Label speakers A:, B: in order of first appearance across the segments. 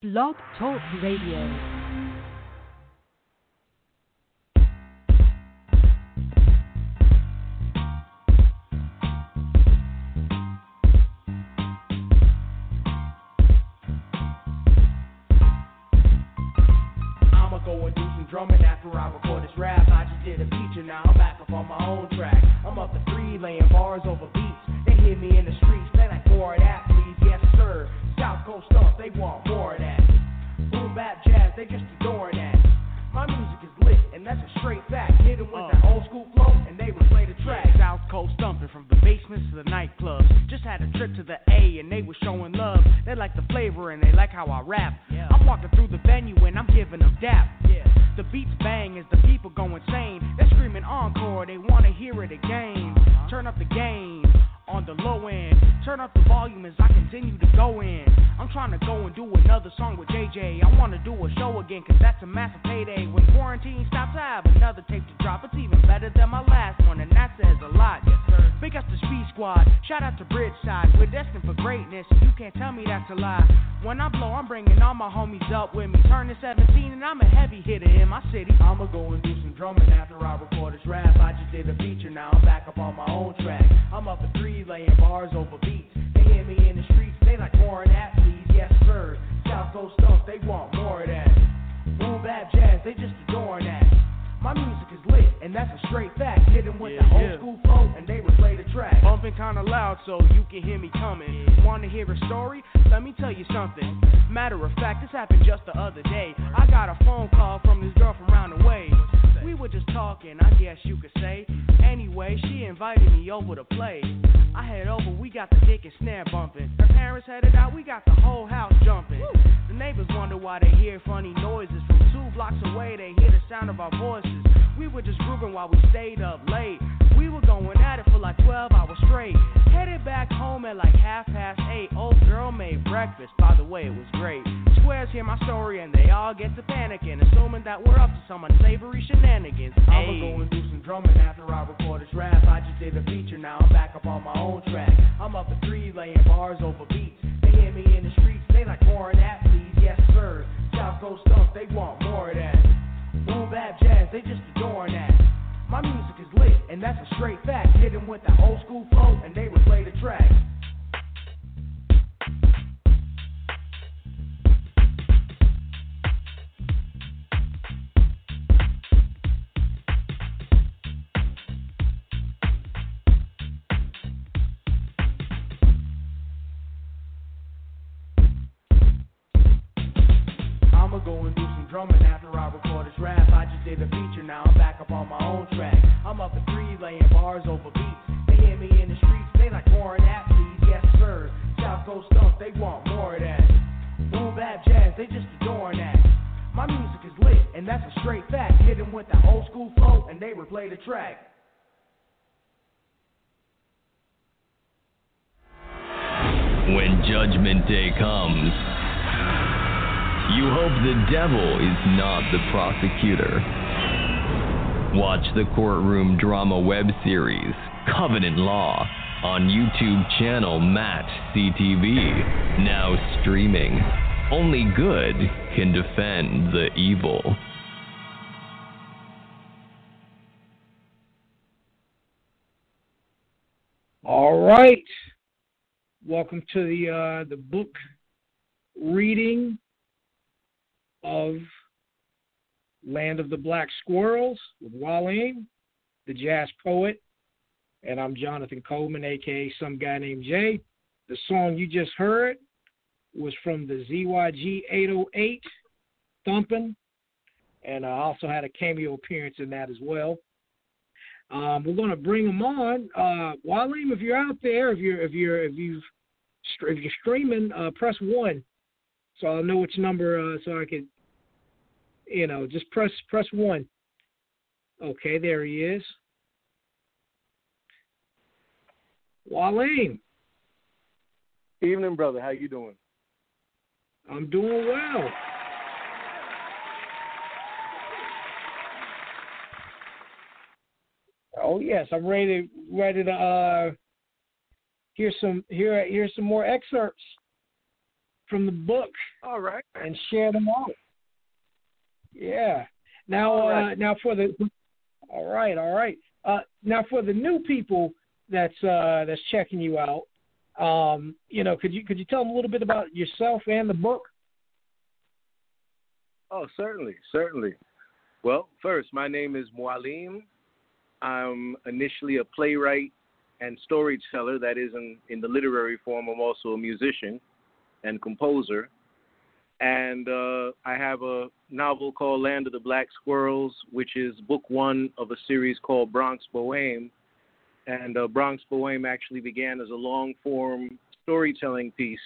A: Blog Talk Radio.
B: prosecutor. Watch the courtroom drama web series, Covenant Law, on YouTube channel Matt CTV, now streaming. Only good can defend the evil.
C: All right. Welcome to the uh, the book reading of Land of the Black Squirrels with Mwalim, the jazz poet, and I'm Jonathan Coleman, aka some guy named Jay. The song you just heard was from the ZYG 808 Thumping, and I also had a cameo appearance in that as well. Um, we're going to bring them on, uh, Mwalim. If you're out there, if you're if you're if you've if you're streaming, uh, press one, so I'll know which number uh, so I could you know, just press press one. Okay, there he is. Mwalim.
D: Evening, brother. How you doing?
C: I'm doing well. Oh yes, I'm ready ready to uh, Here's some here here's some more excerpts from the book.
D: All right.
C: And share them all. Yeah. Now,
D: right.
C: uh, now for the. All right, all right. Uh, now for the new people that's uh, that's checking you out, um, you know, could you could you tell them a little bit about yourself and the book?
D: Oh, certainly, certainly. Well, first, my name is Mwalim. I'm initially a playwright and storyteller. That is, in, in the literary form, I'm also a musician and composer. And uh, I have a novel called Land of the Black Squirrels, which is book one of a series called Bronx Bohème. And uh, Bronx Bohème actually began as a long form storytelling piece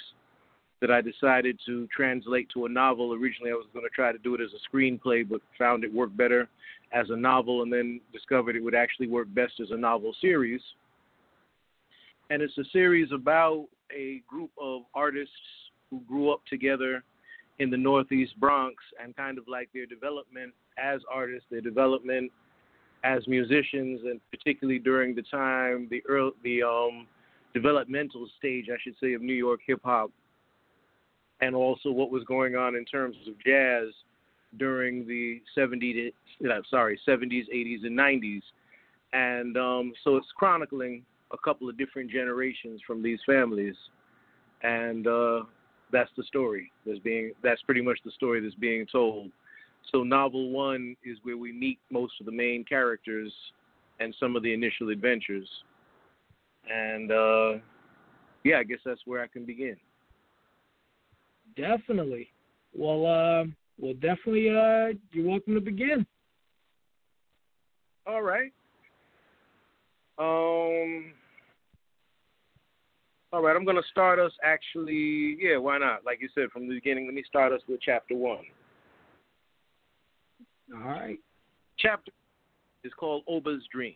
D: that I decided to translate to a novel. Originally, I was going to try to do it as a screenplay, but found it worked better as a novel, and then discovered it would actually work best as a novel series. And it's a series about a group of artists who grew up together in the Northeast Bronx and kind of like their development as artists, their development as musicians, and particularly during the time, the early, the um, developmental stage, I should say, of New York hip hop and also what was going on in terms of jazz during the 70s, sorry, 70s, 80s, and 90s. And um, so it's chronicling a couple of different generations from these families, and uh, that's the story that's being. That's pretty much the story that's being told. So novel one is where we meet most of the main characters and some of the initial adventures, and uh, yeah, I guess that's where I can begin.
C: Definitely. Well, uh, well, definitely. Uh, you're welcome to begin.
D: All right. Um. All right, I'm going to start us actually. Yeah, why not? Like you said from the beginning, let me start us with chapter one.
C: All right.
D: Chapter is called Oba's Dream.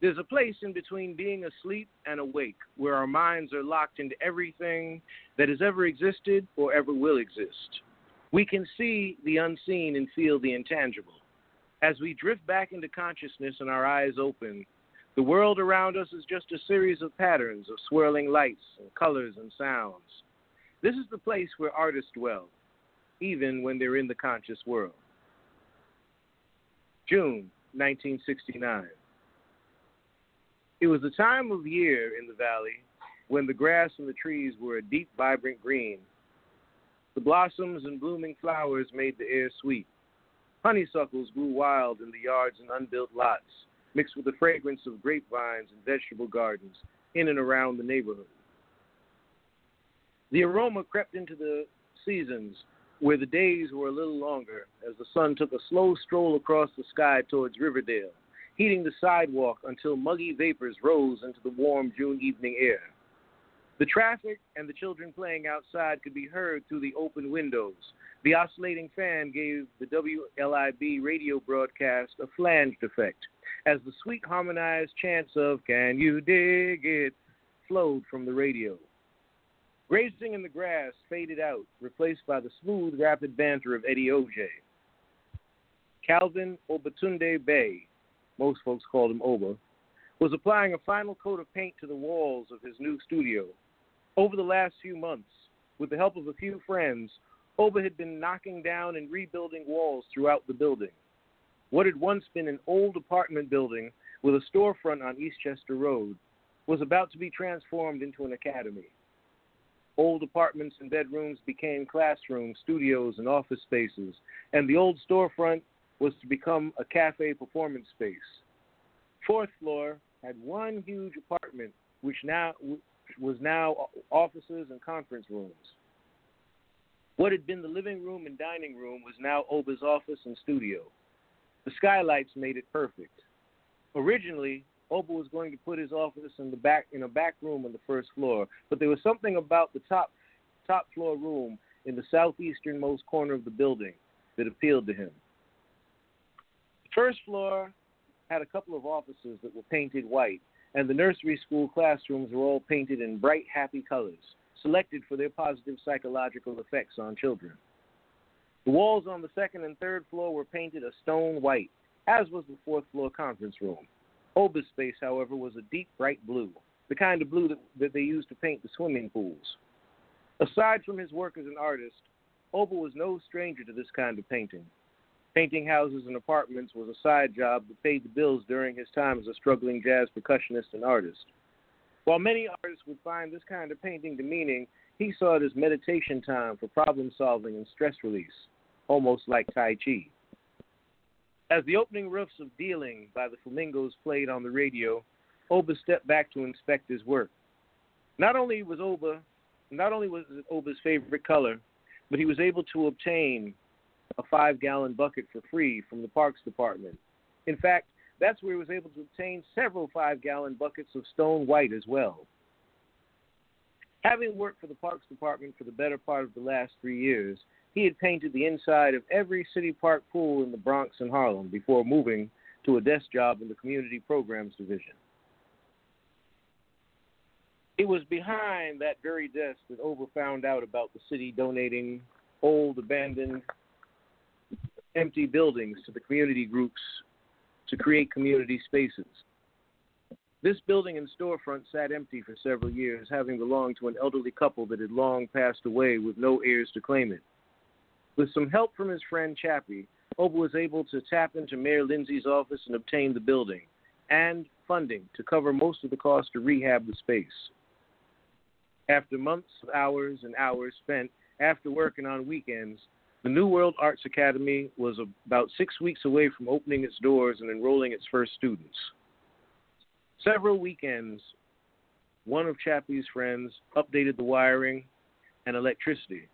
D: There's a place in between being asleep and awake where our minds are locked into everything that has ever existed or ever will exist. We can see the unseen and feel the intangible. As we drift back into consciousness and our eyes open, the world around us is just a series of patterns of swirling lights and colors and sounds. This is the place where artists dwell, even when they're in the conscious world. June 1969. It was a time of year in the valley when the grass and the trees were a deep, vibrant green. The blossoms and blooming flowers made the air sweet. Honeysuckles grew wild in the yards and unbuilt lots, mixed with the fragrance of grapevines and vegetable gardens in and around the neighborhood. The aroma crept into the seasons where the days were a little longer as the sun took a slow stroll across the sky towards Riverdale heating the sidewalk until muggy vapors rose into the warm June evening air. The traffic and the children playing outside could be heard through the open windows. The oscillating fan gave the WLIB radio broadcast a flanged effect as the sweet harmonized chants of Can You Dig It flowed from the radio. Grazing in the grass faded out, replaced by the smooth, rapid banter of Eddie O'Jay. Calvin Obatunde Bay, most folks called him Oba, was applying a final coat of paint to the walls of his new studio. Over the last few months, with the help of a few friends, Oba had been knocking down and rebuilding walls throughout the building. What had once been an old apartment building with a storefront on Eastchester Road was about to be transformed into an academy. Old apartments and bedrooms became classrooms, studios, and office spaces, and the old storefront was to become a cafe performance space. Fourth floor had one huge apartment, which now was now offices and conference rooms. What had been the living room and dining room was now Oba's office and studio. The skylights made it perfect. Originally, Oba was going to put his office in the back in a back room on the first floor, but there was something about the top top floor room in the southeasternmost corner of the building that appealed to him. The First floor had a couple of offices that were painted white, and the nursery school classrooms were all painted in bright, happy colors, selected for their positive psychological effects on children. The walls on the second and third floor were painted a stone white, as was the fourth floor conference room. Oba's space, however, was a deep, bright blue, the kind of blue that, that they used to paint the swimming pools. Aside from his work as an artist, Oba was no stranger to this kind of painting. Painting houses and apartments was a side job that paid the bills during his time as a struggling jazz percussionist and artist. While many artists would find this kind of painting demeaning, he saw it as meditation time for problem solving and stress release, almost like Tai Chi. As the opening riffs of Dealing by the Flamingos played on the radio, Oba stepped back to inspect his work. Not only was Oba, not only was it Oba's favorite color, but he was able to obtain a five-gallon bucket for free from the Parks Department. In fact, that's where he was able to obtain several five-gallon buckets of stone white as well. Having worked for the Parks Department for the better part of the last three years, he had painted the inside of every city park pool in the Bronx and Harlem before moving to a desk job in the Community Programs Division. It was behind that very desk that Oba found out about the city donating old, abandoned, empty buildings to the community groups to create community spaces. This building and storefront sat empty for several years, having belonged to an elderly couple that had long passed away with no heirs to claim it. With some help from his friend Chappie, Oba was able to tap into Mayor Lindsay's office and obtain the building and funding to cover most of the cost to rehab the space. After months of hours and hours spent after working on weekends, the New World Arts Academy was about six weeks away from opening its doors and enrolling its first students. Several weekends, one of Chappie's friends updated the wiring and electricity,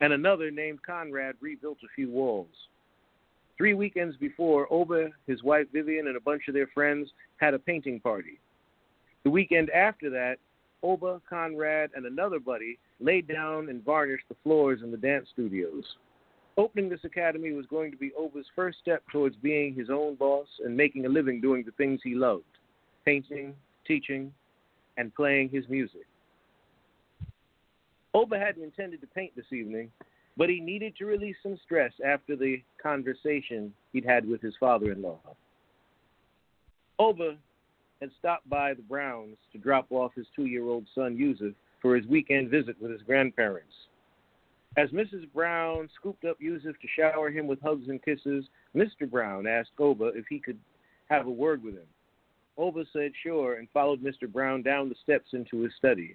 D: and another named Conrad rebuilt a few walls. Three weekends before, Oba, his wife Vivian, and a bunch of their friends had a painting party. The weekend after that, Oba, Conrad, and another buddy laid down and varnished the floors in the dance studios. Opening this academy was going to be Oba's first step towards being his own boss and making a living doing the things he loved painting, teaching, and playing his music. Oba hadn't intended to paint this evening, but he needed to release some stress after the conversation he'd had with his father in law. Oba had stopped by the Browns to drop off his two year old son, Yusuf, for his weekend visit with his grandparents. As Mrs. Brown scooped up Yusuf to shower him with hugs and kisses, Mr. Brown asked Oba if he could have a word with him. Oba said sure and followed Mr. Brown down the steps into his study.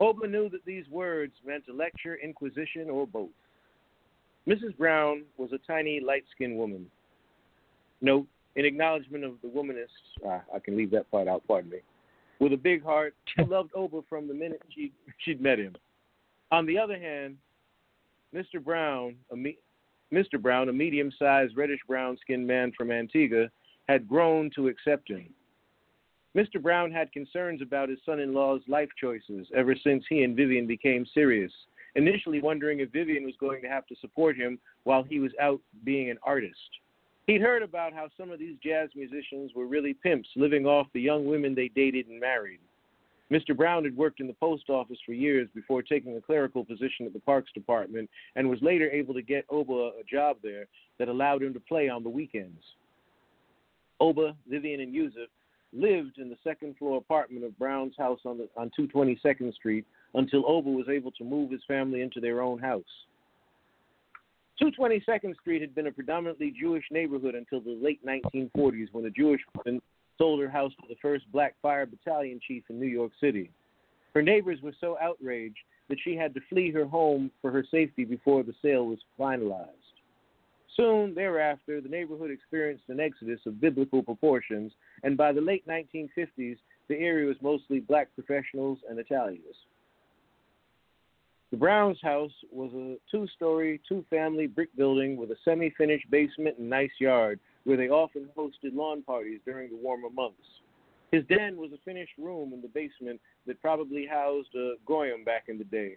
D: Oba knew that these words meant a lecture, inquisition, or both. Mrs. Brown was a tiny, light skinned woman. Note, in acknowledgement of the womanists, ah, I can leave that part out, pardon me, with a big heart, who loved Oba from the minute she, she'd met him. On the other hand, Mr. Brown, a me- Mr. Brown, a medium sized reddish brown skinned man from Antigua, had grown to accept him. Mr. Brown had concerns about his son in law's life choices ever since he and Vivian became serious, initially wondering if Vivian was going to have to support him while he was out being an artist. He'd heard about how some of these jazz musicians were really pimps living off the young women they dated and married. Mr. Brown had worked in the post office for years before taking a clerical position at the Parks Department and was later able to get Oba a job there that allowed him to play on the weekends. Oba, Vivian, and Yusuf lived in the second floor apartment of Brown's house on, the, on 222nd Street until Oba was able to move his family into their own house. 222nd Street had been a predominantly Jewish neighborhood until the late 1940s when a Jewish woman sold her house to the first black fire battalion chief in New York City. Her neighbors were so outraged that she had to flee her home for her safety before the sale was finalized. Soon thereafter, the neighborhood experienced an exodus of biblical proportions, and by the late 1950s, the area was mostly black professionals and Italians. The Browns' house was a two story, two family brick building with a semi finished basement and nice yard where they often hosted lawn parties during the warmer months. His den was a finished room in the basement that probably housed a Goyim back in the day.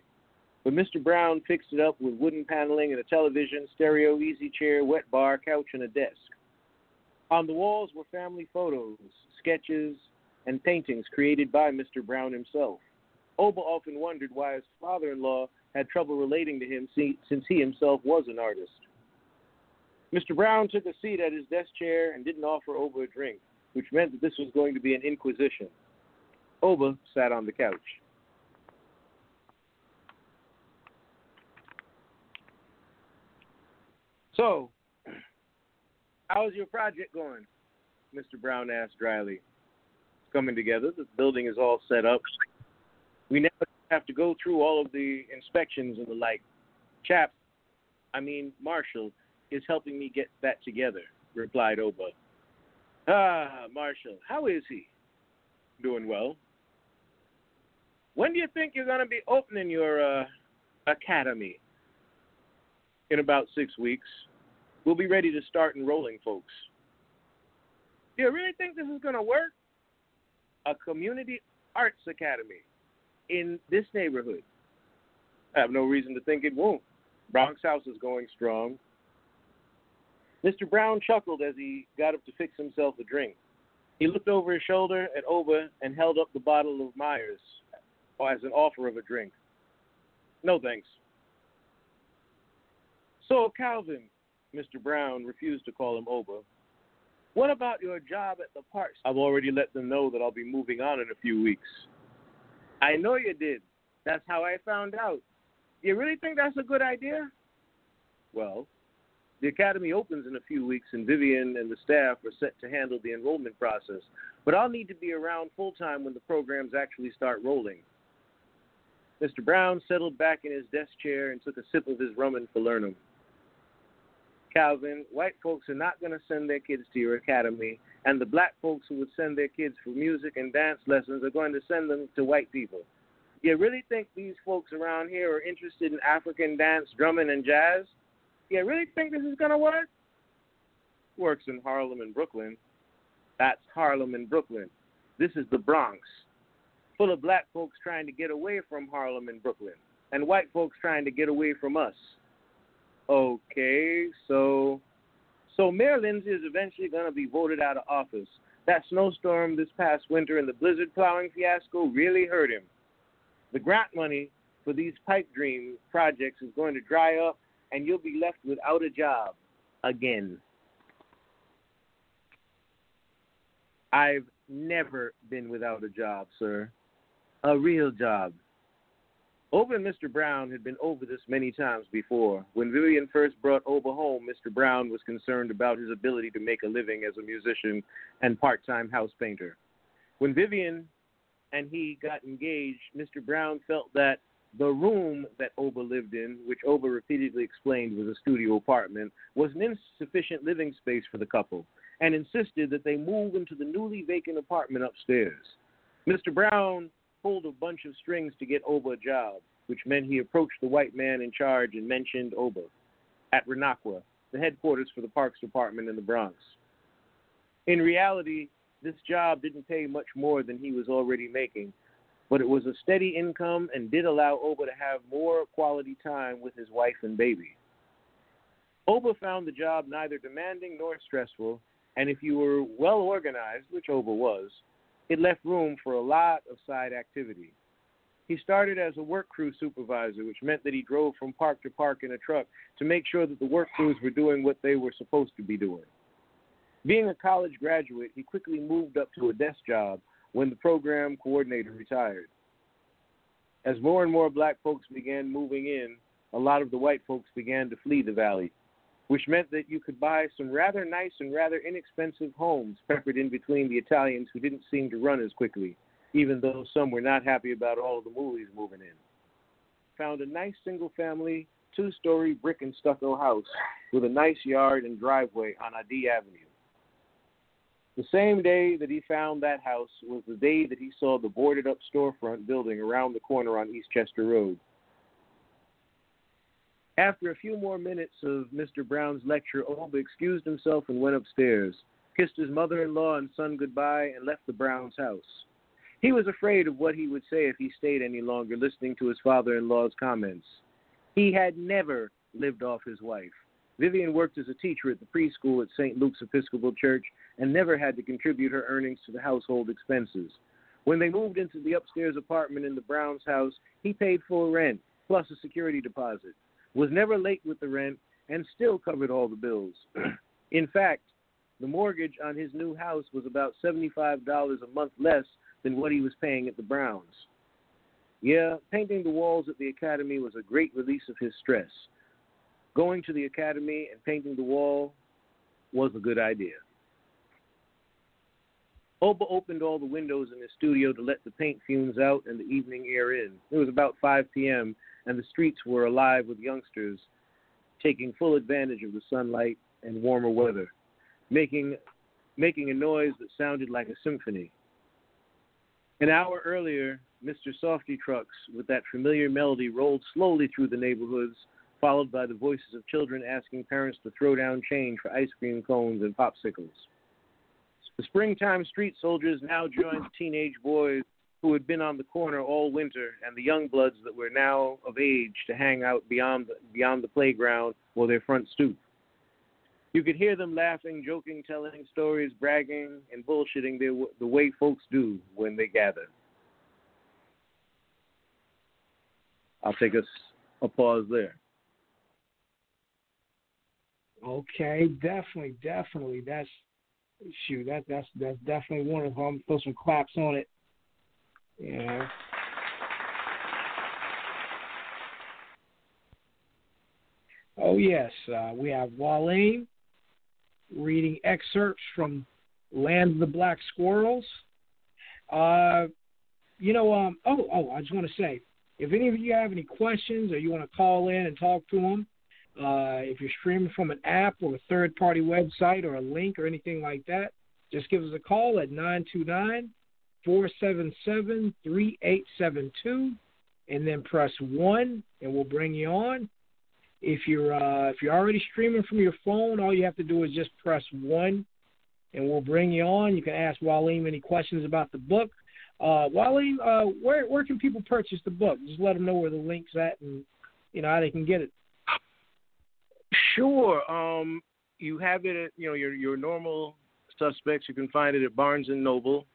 D: But Mr. Brown fixed it up with wooden paneling and a television, stereo, easy chair, wet bar, couch, and a desk. On the walls were family photos, sketches, and paintings created by Mr. Brown himself. Oba often wondered why his father in law had trouble relating to him since he himself was an artist. Mr. Brown took a seat at his desk chair and didn't offer Oba a drink, which meant that this was going to be an inquisition. Oba sat on the couch. So, how's your project going? Mr. Brown asked dryly. It's coming together. The building is all set up. We now have to go through all of the inspections and the like. Chap, I mean, Marshall, is helping me get that together, replied Oba. Ah, Marshall, how is he? Doing well. When do you think you're going to be opening your uh, academy? In about six weeks. We'll be ready to start enrolling folks. Do you really think this is going to work? A community arts academy in this neighborhood. I have no reason to think it won't. Bronx House is going strong. Mr. Brown chuckled as he got up to fix himself a drink. He looked over his shoulder at Oba and held up the bottle of Myers as an offer of a drink. No thanks. So, Calvin, Mr. Brown refused to call him Oba. What about your job at the parks? I've already let them know that I'll be moving on in a few weeks. I know you did. That's how I found out. You really think that's a good idea? Well, the academy opens in a few weeks, and Vivian and the staff are set to handle the enrollment process. But I'll need to be around full time when the programs actually start rolling. Mr. Brown settled back in his desk chair and took a sip of his rum and falernum. Calvin, white folks are not going to send their kids to your academy, and the black folks who would send their kids for music and dance lessons are going to send them to white people. You really think these folks around here are interested in African dance, drumming, and jazz? You really think this is going to work? Works in Harlem and Brooklyn. That's Harlem and Brooklyn. This is the Bronx, full of black folks trying to get away from Harlem and Brooklyn, and white folks trying to get away from us. Okay, so so Mayor Lindsay is eventually going to be voted out of office. That snowstorm this past winter and the blizzard plowing fiasco really hurt him. The grant money for these pipe dream projects is going to dry up, and you'll be left without a job again. I've never been without a job, sir. A real job. Oba and Mr. Brown had been over this many times before. When Vivian first brought Oba home, Mr. Brown was concerned about his ability to make a living as a musician and part time house painter. When Vivian and he got engaged, Mr. Brown felt that the room that Oba lived in, which Oba repeatedly explained was a studio apartment, was an insufficient living space for the couple, and insisted that they move into the newly vacant apartment upstairs. Mr. Brown pulled a bunch of strings to get Oba a job, which meant he approached the white man in charge and mentioned Oba at Ranaqua, the headquarters for the Parks Department in the Bronx. In reality, this job didn't pay much more than he was already making, but it was a steady income and did allow Oba to have more quality time with his wife and baby. Oba found the job neither demanding nor stressful, and if you were well organized, which Oba was, it left room for a lot of side activity. He started as a work crew supervisor, which meant that he drove from park to park in a truck to make sure that the work crews were doing what they were supposed to be doing. Being a college graduate, he quickly moved up to a desk job when the program coordinator retired. As more and more black folks began moving in, a lot of the white folks began to flee the valley, which meant that you could buy some rather nice and rather inexpensive homes peppered in between the Italians who didn't seem to run as quickly, even though some were not happy about all of the movies moving in. Found a nice single family, two story brick and stucco house with a nice yard and driveway on Adee Avenue. The same day that he found that house was the day that he saw the boarded up storefront building around the corner on Eastchester Road. After a few more minutes of Mr. Brown's lecture, Oba excused himself and went upstairs, kissed his mother in law and son goodbye, and left the Browns' house. He was afraid of what he would say if he stayed any longer listening to his father in law's comments. He had never lived off his wife. Vivian worked as a teacher at the preschool at St. Luke's Episcopal Church and never had to contribute her earnings to the household expenses. When they moved into the upstairs apartment in the Browns' house, he paid full rent, plus a security deposit, was never late with the rent, and still covered all the bills. in fact, the mortgage on his new house was about $75 a month less than what he was paying at the Browns. Yeah, painting the walls at the academy was a great release of his stress. going to the academy and painting the wall was a good idea. Oba opened all the windows in his studio to let the paint fumes out and the evening air in. It was about 5 p.m., and the streets were alive with youngsters taking full advantage of the sunlight and warmer weather, making, making a noise that sounded like a symphony. An hour earlier, Mr. Softee Trucks, with that familiar melody, rolled slowly through the neighborhoods, followed by the voices of children asking parents to throw down change for ice cream cones and popsicles. The springtime street soldiers now joined teenage boys who had been on the corner all winter and the young bloods that were now of age to hang out beyond the, beyond the playground or their front stoop. You could hear them laughing, joking, telling stories, bragging, and bullshitting their, the way folks do when they gather. I'll take us a pause there.
C: Okay, definitely, definitely. That's shoot. That that's that's definitely one of them. Throw some claps on it. Yeah. Oh yes, uh, we have Mwalim reading excerpts from Land of the Black Squirrels. Uh, you know, um, oh, oh, I just want to say, if any of you have any questions or you want to call in and talk to them, uh, if you're streaming from an app or a third party website or a link or anything like that, just give us a call at 929 477 3872 and then press 1 and we'll bring you on. If you're uh, if you're already streaming from your phone, all you have to do is just press 1 and we'll bring you on. You can ask Mwalim any questions about the book. Uh, Mwalim, uh, where where can people purchase the book? Just let them know where the link's at and you know how they can get it.
D: Sure. Um, you have it at you know your your normal suspects. You can find it at Barnes and Noble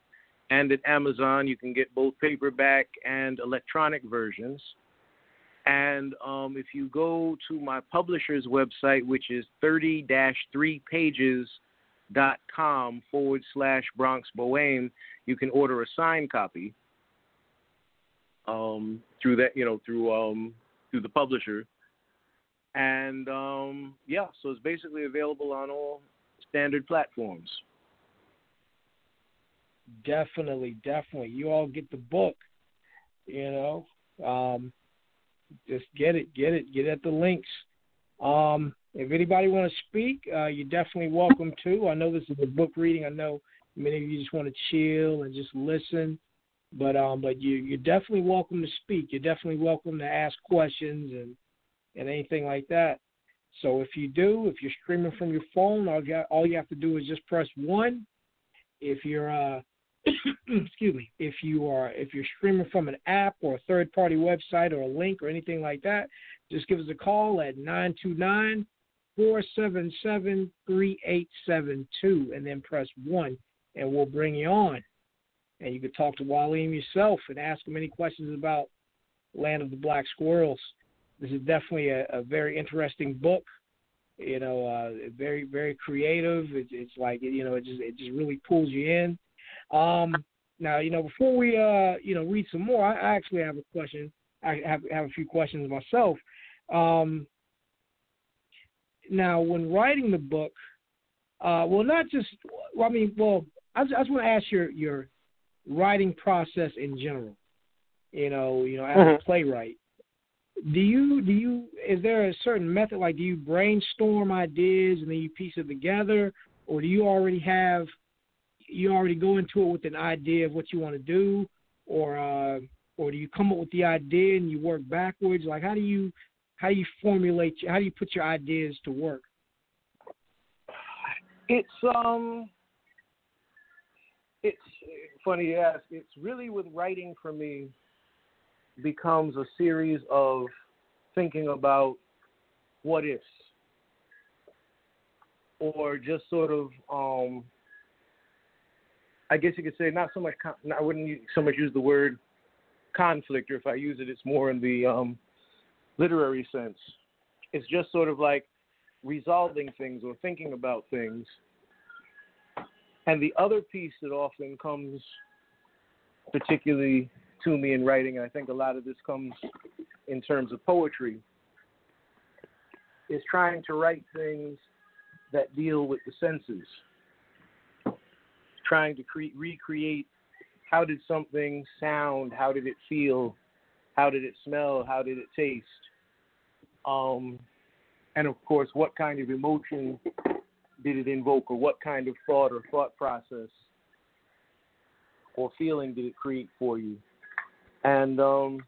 D: and at Amazon. You can get both paperback and electronic versions. And um, if you go to my publisher's website, which is 30-3pages.com forward slash Bronx Bohème, you can order a signed copy um, through that, you know, through um, through the publisher and um, yeah, so it's basically available on all standard platforms.
C: Definitely, definitely. You all get the book, you know. Um, just get it, get it, get at the links. Um, if anybody want to speak, uh, you're definitely welcome to. I know this is a book reading. I know many of you just want to chill and just listen, but um, but you you're definitely welcome to speak. You're definitely welcome to ask questions and and anything like that. So if you do, if you're streaming from your phone, all you, all you have to do is just press one. If you're uh, excuse me, if you are if you're streaming from an app or a third party website or a link or anything like that, just give us a call at 929 477 3872 and then press 1 and we'll bring you on. And you can talk to Mwalim yourself and ask him any questions about Land of the Black Squirrels this is definitely a, a very interesting book. You know, uh, very very creative. It, it's like you know, it just it just really pulls you in. Um, now, you know, before we uh, you know read some more, I, I actually have a question. I have have a few questions myself. Um, now, when writing the book, uh, well, not just well, I mean, well, I just, I just want to ask your your writing process in general. You know, you know, as mm-hmm. a playwright, do you do you is there a certain method like do you brainstorm ideas and then you piece it together or do you already have you already go into it with an idea of what you want to do or uh or do you come up with the idea and you work backwards? Like how do you how do you formulate how do you put your ideas to work?
D: It's um it's funny you ask. It's really with writing for me becomes a series of thinking about what ifs or just sort of um I guess you could say not so much con- I wouldn't so much use the word conflict or if I use it it's more in the um literary sense it's just sort of like resolving things or thinking about things and the other piece that often comes particularly to me in writing. And I think a lot of this comes in terms of poetry. is trying to write things that deal with the senses, trying to cre- recreate how did something sound, how did it feel, how did it smell, how did it taste, um, and of course, what kind of emotion did it invoke, or what kind of thought or thought process or feeling did it create for you? And um,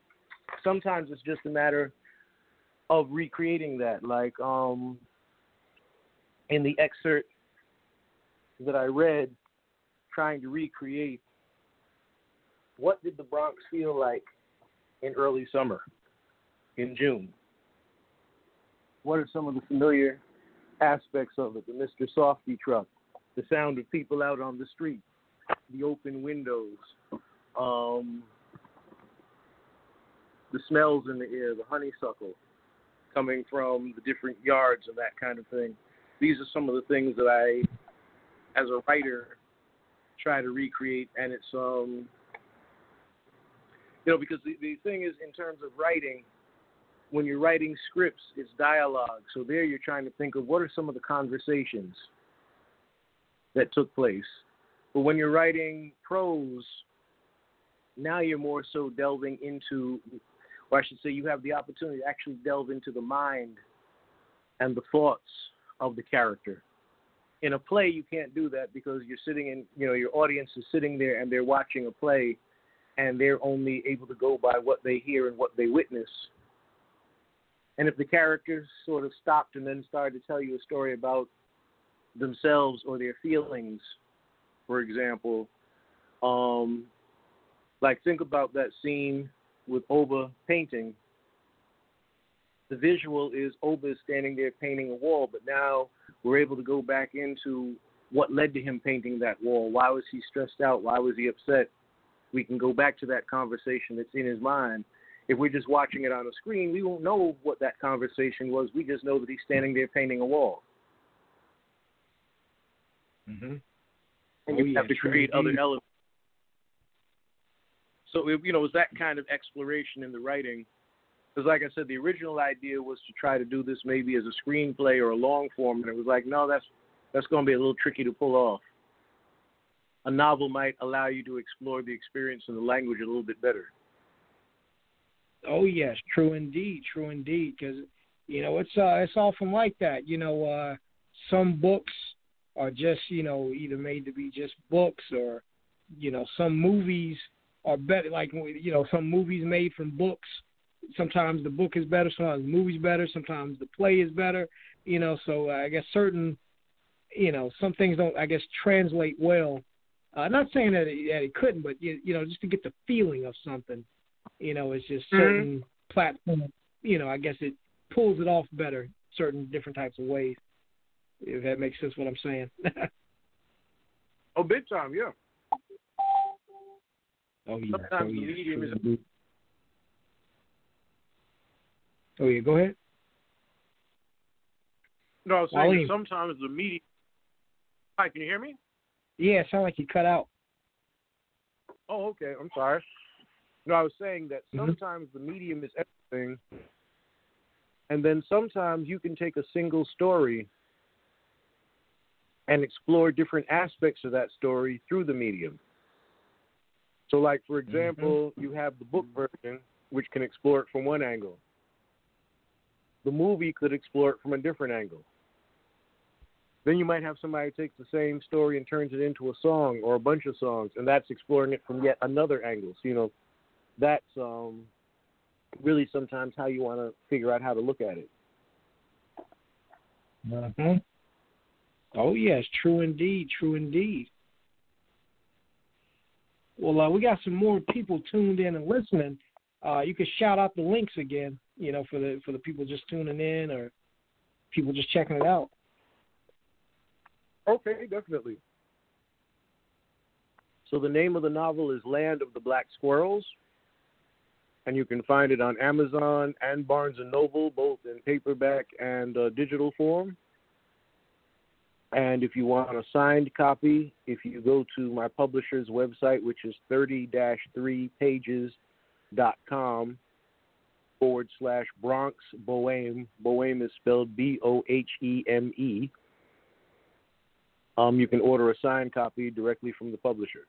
D: sometimes it's just a matter of recreating that. Like um, in the excerpt that I read, trying to recreate what did the Bronx feel like in early summer, in June? What are some of the familiar aspects of it? The Mr. Softee truck, the sound of people out on the street, the open windows, um, the smells in the air, the honeysuckle coming from the different yards and that kind of thing. These are some of the things that I, as a writer, try to recreate, and it's um, you know, because the, the thing is, in terms of writing, when you're writing scripts, it's dialogue. So there, you're trying to think of what are some of the conversations that took place. But when you're writing prose, now you're more so delving into, or I should say, you have the opportunity to actually delve into the mind and the thoughts of the character. In a play, you can't do that because you're sitting in, you know, your audience is sitting there and they're watching a play and they're only able to go by what they hear and what they witness. And if the characters sort of stopped and then started to tell you a story about themselves or their feelings, for example, um, like think about that scene with Oba painting. The visual is Oba is standing there painting a wall, but now we're able to go back into what led to him painting that wall. Why was he stressed out? Why was he upset? We can go back to that conversation that's in his mind. If we're just watching it on a screen, we won't know what that conversation was. We just know that he's standing there painting a wall.
C: Mm-hmm.
D: And
C: Oh,
D: you
C: yeah,
D: have to
C: sure
D: create other elements. So it, you know, it was that kind of exploration in the writing. Because, like I said, the original idea was to try to do this maybe as a screenplay or a long form, and it was like, no, that's that's going to be a little tricky to pull off. A novel might allow you to explore the experience and the language a little bit better.
C: Oh yes, true indeed, true indeed. Because you know it's uh it's often like that. You know, uh some books are just you know either made to be just books or you know some movies are better. Like you know some movies made from books. Sometimes the book is better, sometimes the movie's better, sometimes the play is better. You know, so uh, I guess certain you know some things don't I guess translate well. Uh, not saying that it, that it couldn't, but you, you know just to get the feeling of something you know, it's just certain platform. You know, I guess it pulls it off better, certain different types of ways. If that makes sense, what I'm saying.
D: Oh, big time, yeah.
C: oh yeah.
D: Sometimes
C: oh,
D: the medium is-
C: True. Oh yeah. Go ahead.
D: No, I was saying that sometimes the media. Hi, can you hear me?
C: Yeah, it sounded like you cut out.
D: Oh, okay. I'm sorry. No, I was saying that
C: Mhm.
D: sometimes the medium is everything, and then sometimes you can take a single story and explore different aspects of that story through the medium. So, like for example, you have the book version, which can explore it from one angle. The movie could explore it from a different angle. Then you might have somebody who takes the same story and turns it into a song or a bunch of songs, and that's exploring it from yet another angle. So, you know, that's um, really sometimes how you want to figure out how to look at it.
C: hmm Oh yes, true indeed, true indeed. Well, uh, we got some more people tuned in and listening. Uh, you can shout out the links again, you know, for the for the people just tuning in or people just checking it out.
D: Okay, definitely. So the name of the novel is Land of the Black Squirrels, and you can find it on Amazon and Barnes and Noble, both in paperback and uh, digital form. And if you want a signed copy, if you go to my publisher's website, which is 30-3pages.com, forward slash Bronx Boheme. Boheme is spelled B O H E M E. Um, you can order a signed copy directly from the publisher.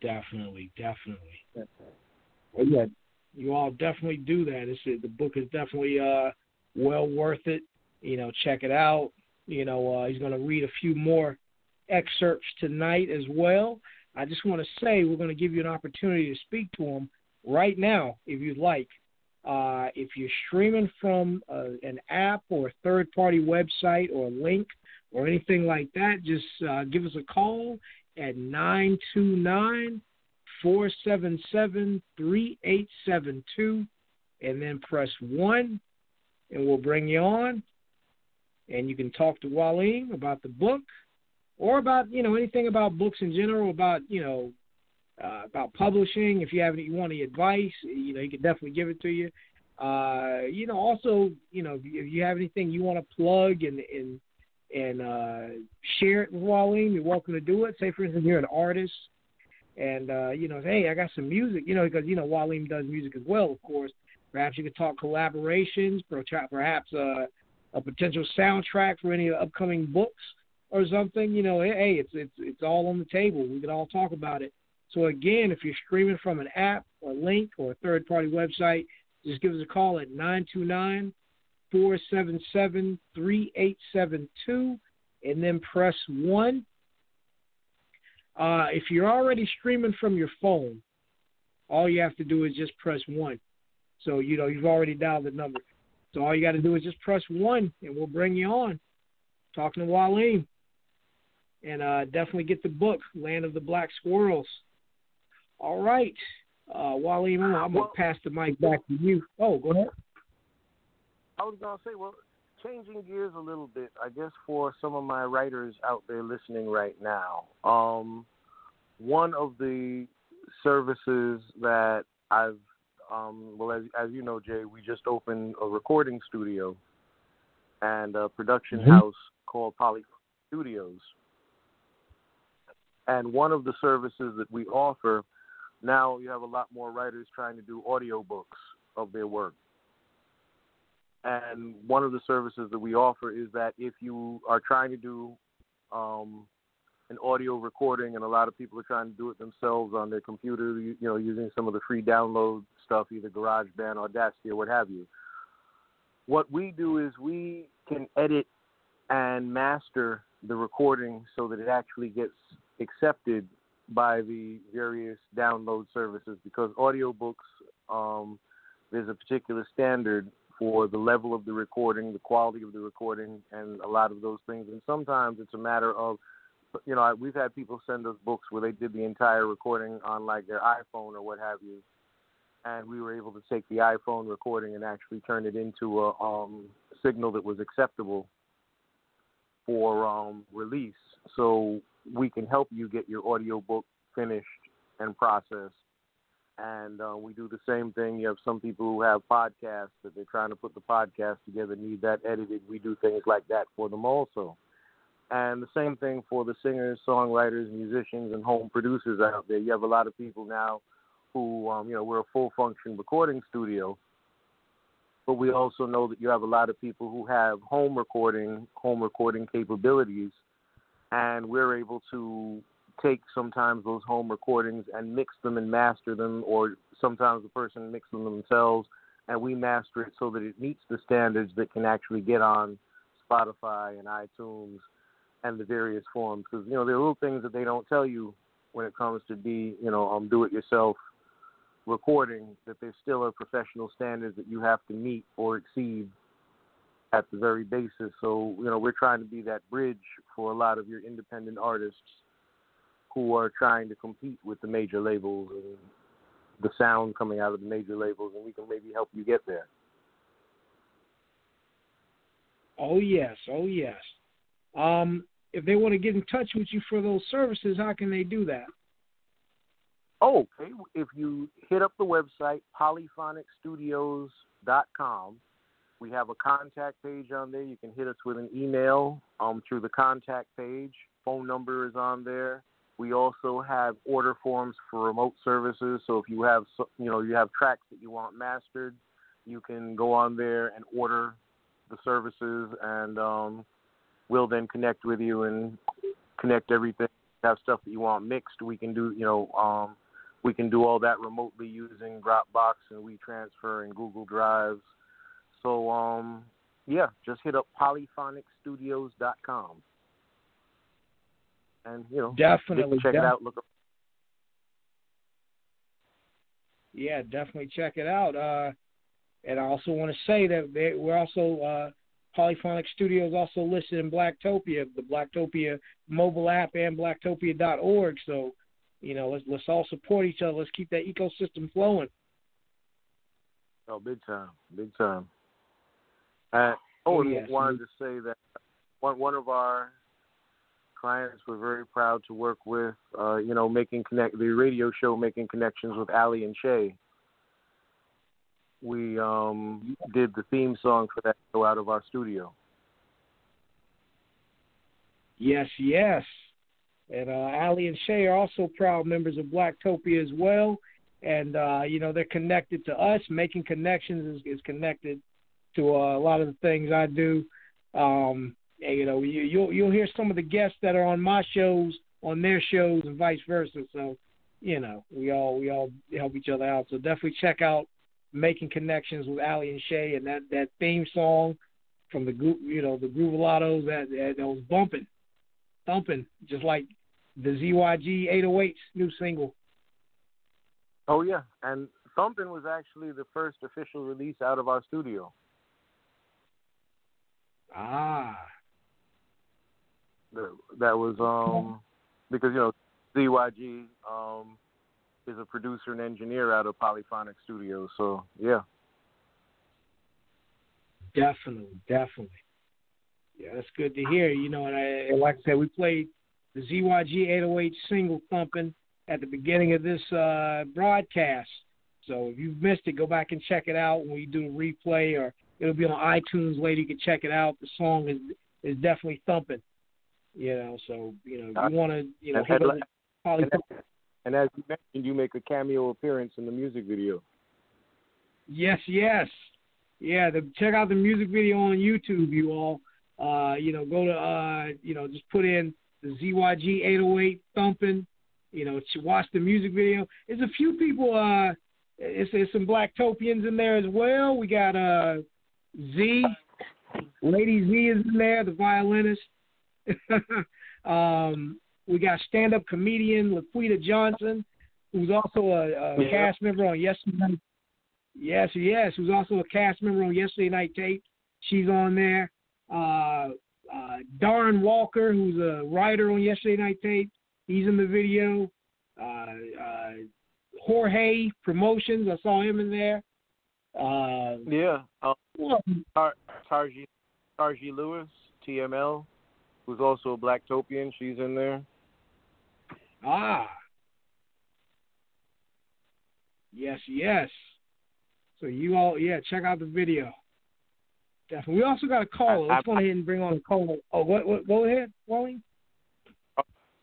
C: Definitely, definitely. Well, yeah, you all definitely do that. It's the book is definitely uh well worth it. You know, check it out. You know, uh, he's going to read a few more excerpts tonight as well. I just want to say we're going to give you an opportunity to speak to him right now, if you'd like. Uh, if you're streaming from uh, an app or a third party website or link or anything like that, just uh, give us a call at 929 477 3872 and then press 1 and we'll bring you on. And you can talk to Mwalim about the book or about, you know, anything about books in general, about, you know, uh, about publishing. If you have any, you want any advice, you know, he can definitely give it to you. Uh, you know, also, you know, if you have anything you want to plug and and and uh, share it with Mwalim, you're welcome to do it. Say, for instance, you're an artist, and uh, you know, hey, I got some music, you know, because you know Mwalim does music as well, of course. Perhaps you could talk collaborations, perhaps uh, a potential soundtrack for any upcoming books or something. You know, hey, it's it's it's all on the table. We can all talk about it. So again, if you're streaming from an app or link or a third party website, just give us a call at 929 477 3872 and then press 1. Uh, if you're already streaming from your phone, all you have to do is just press 1. So, you know, you've already dialed the number. So all you got to do is just press 1 and we'll bring you on. Talking to Mwalim. And uh, definitely get the book, Land of the Black Squirrels. All right. Uh, Mwalim, I'm, I'm going to pass the mic back to you. Oh, go ahead.
D: I was going to say, well, changing gears a little bit, I guess, for some of my writers out there listening right now. Um, one of the services that I've, um, well, as, as you know, Jay, we just opened a recording studio and a production mm-hmm. house called Poly Studios. And one of the services that we offer now you have a lot more writers trying to do audio books of their work. And one of the services that we offer is that if you are trying to do um, an audio recording, and a lot of people are trying to do it themselves on their computer, you, you know, using some of the free download stuff, either GarageBand, Audacity, or what have you. What we do is we can edit and master the recording so that it actually gets accepted by the various download services because audiobooks um, there's a particular standard for the level of the recording, the quality of the recording, and a lot of those things. And sometimes it's a matter of, you know, we've had people send us books where they did the entire recording on like their iPhone or what have you, and we were able to take the iPhone recording and actually turn it into a um, signal that was acceptable for um, release. So we can help you get your audiobook finished and processed. And uh, we do the same thing. You have some people who have podcasts that they're trying to put the podcast together, need that edited. We do things like that for them also. And the same thing for the singers, songwriters, musicians, and home producers out there. You have a lot of people now who, um, you know, we're a full function recording studio, but we also know that you have a lot of people who have home recording, home recording capabilities and we're able to take sometimes those home recordings and mix them and master them, or sometimes the person mixes them themselves, and we master it so that it meets the standards that can actually get on Spotify and iTunes and the various forms. Because you know there are little things that they don't tell you when it comes to be you know um do it yourself recording that there still are professional standards that you have to meet or exceed at the very basis. So, you know, we're trying to be that bridge for a lot of your independent artists who are trying to compete with the major labels and the sound coming out of the major labels, and we can maybe help you get there.
C: Oh yes, oh yes. Um, if they want to get in touch with you for those services, how can they do that?
D: Oh, okay. If you hit up the website polyphonicstudios.com, we have a contact page on there. You can hit us with an email um, through the contact page. Phone number is on there. We also have order forms for remote services. So if you have you know you have tracks that you want mastered, you can go on there and order the services, and um, we'll then connect with you and connect everything. Have stuff that you want mixed, we can do you know um, we can do all that remotely using Dropbox and WeTransfer and Google Drives. So um, yeah, just hit up polyphonicstudios.com and you know
C: definitely
D: check
C: def-
D: it out. Look. up.
C: Yeah, definitely check it out. Uh, and I also want to say that they, we're also uh, Polyphonic Studios also listed in Blacktopia, the Blacktopia mobile app and blacktopia.org. So, you know, let's let's all support each other. Let's keep that ecosystem flowing.
D: Oh, big time, big time. Uh, oh, and
C: yes.
D: wanted to say that one one of our clients we're very proud to work with. Uh, you know, making connect the radio show, making connections with Ali and Shay. We um, did the theme song for that show out of our studio.
C: Yes, yes. And uh, Ali and Shay are also proud members of Blacktopia as well. And, uh, you know, they're connected to us. Making connections is, is connected to uh, a lot of the things I do. Um, you know, you, you'll you'll hear some of the guests that are on my shows on their shows and vice versa. So, you know, we all we all help each other out. So definitely check out making connections with Ali and Shay and that that theme song from the group, you know, the Groovalatos that, that that was bumping, thumping, just like the ZYG 808's new single.
D: Oh yeah, and Thumpin' was actually the first official release out of our studio.
C: Ah,
D: that that was um because you know ZYG um is a producer and engineer out of Polyphonic Studios. So yeah.
C: Definitely, definitely. Yeah, that's good to hear. You know, and, I, and like I said, we played the ZYG 808 single thumping at the beginning of this uh, broadcast. So if you've missed it, go back and check it out when we do a replay, or it'll be on iTunes later. You can check it out. The song is is definitely thumping. You know, so you know you want to you know
D: and, and,
C: up
D: and as you mentioned, you make a cameo appearance in the music video.
C: Yes, yes, yeah. The, check out the music video on YouTube, you all. Uh, you know, go to uh, you know, just put in the ZYG 808 thumping. You know, watch the music video. There's a few people. Uh, it's, there's some Blacktopians in there as well. We got uh, Z, Lady Z is in there, the violinist. um, we got stand-up comedian Laquita Johnson, who's also a, a
D: Yeah.
C: cast member on Yesterday Night. Yes, yes, who's also a cast member on Yesterday Night Tape. She's on there. Uh, uh, Darren Walker, who's a writer on Yesterday Night Tape, he's in the video. Uh, uh, Jorge Promotions, I saw him in there. Uh,
D: Yeah. Tar- Tarji Tarji Lewis, TML, who's also a Blacktopian. She's in there.
C: Ah. Yes, yes. So you all, yeah, check out the video. Definitely. We also got a caller. Let's go ahead and bring on a caller. Oh, what? what go ahead, Wally.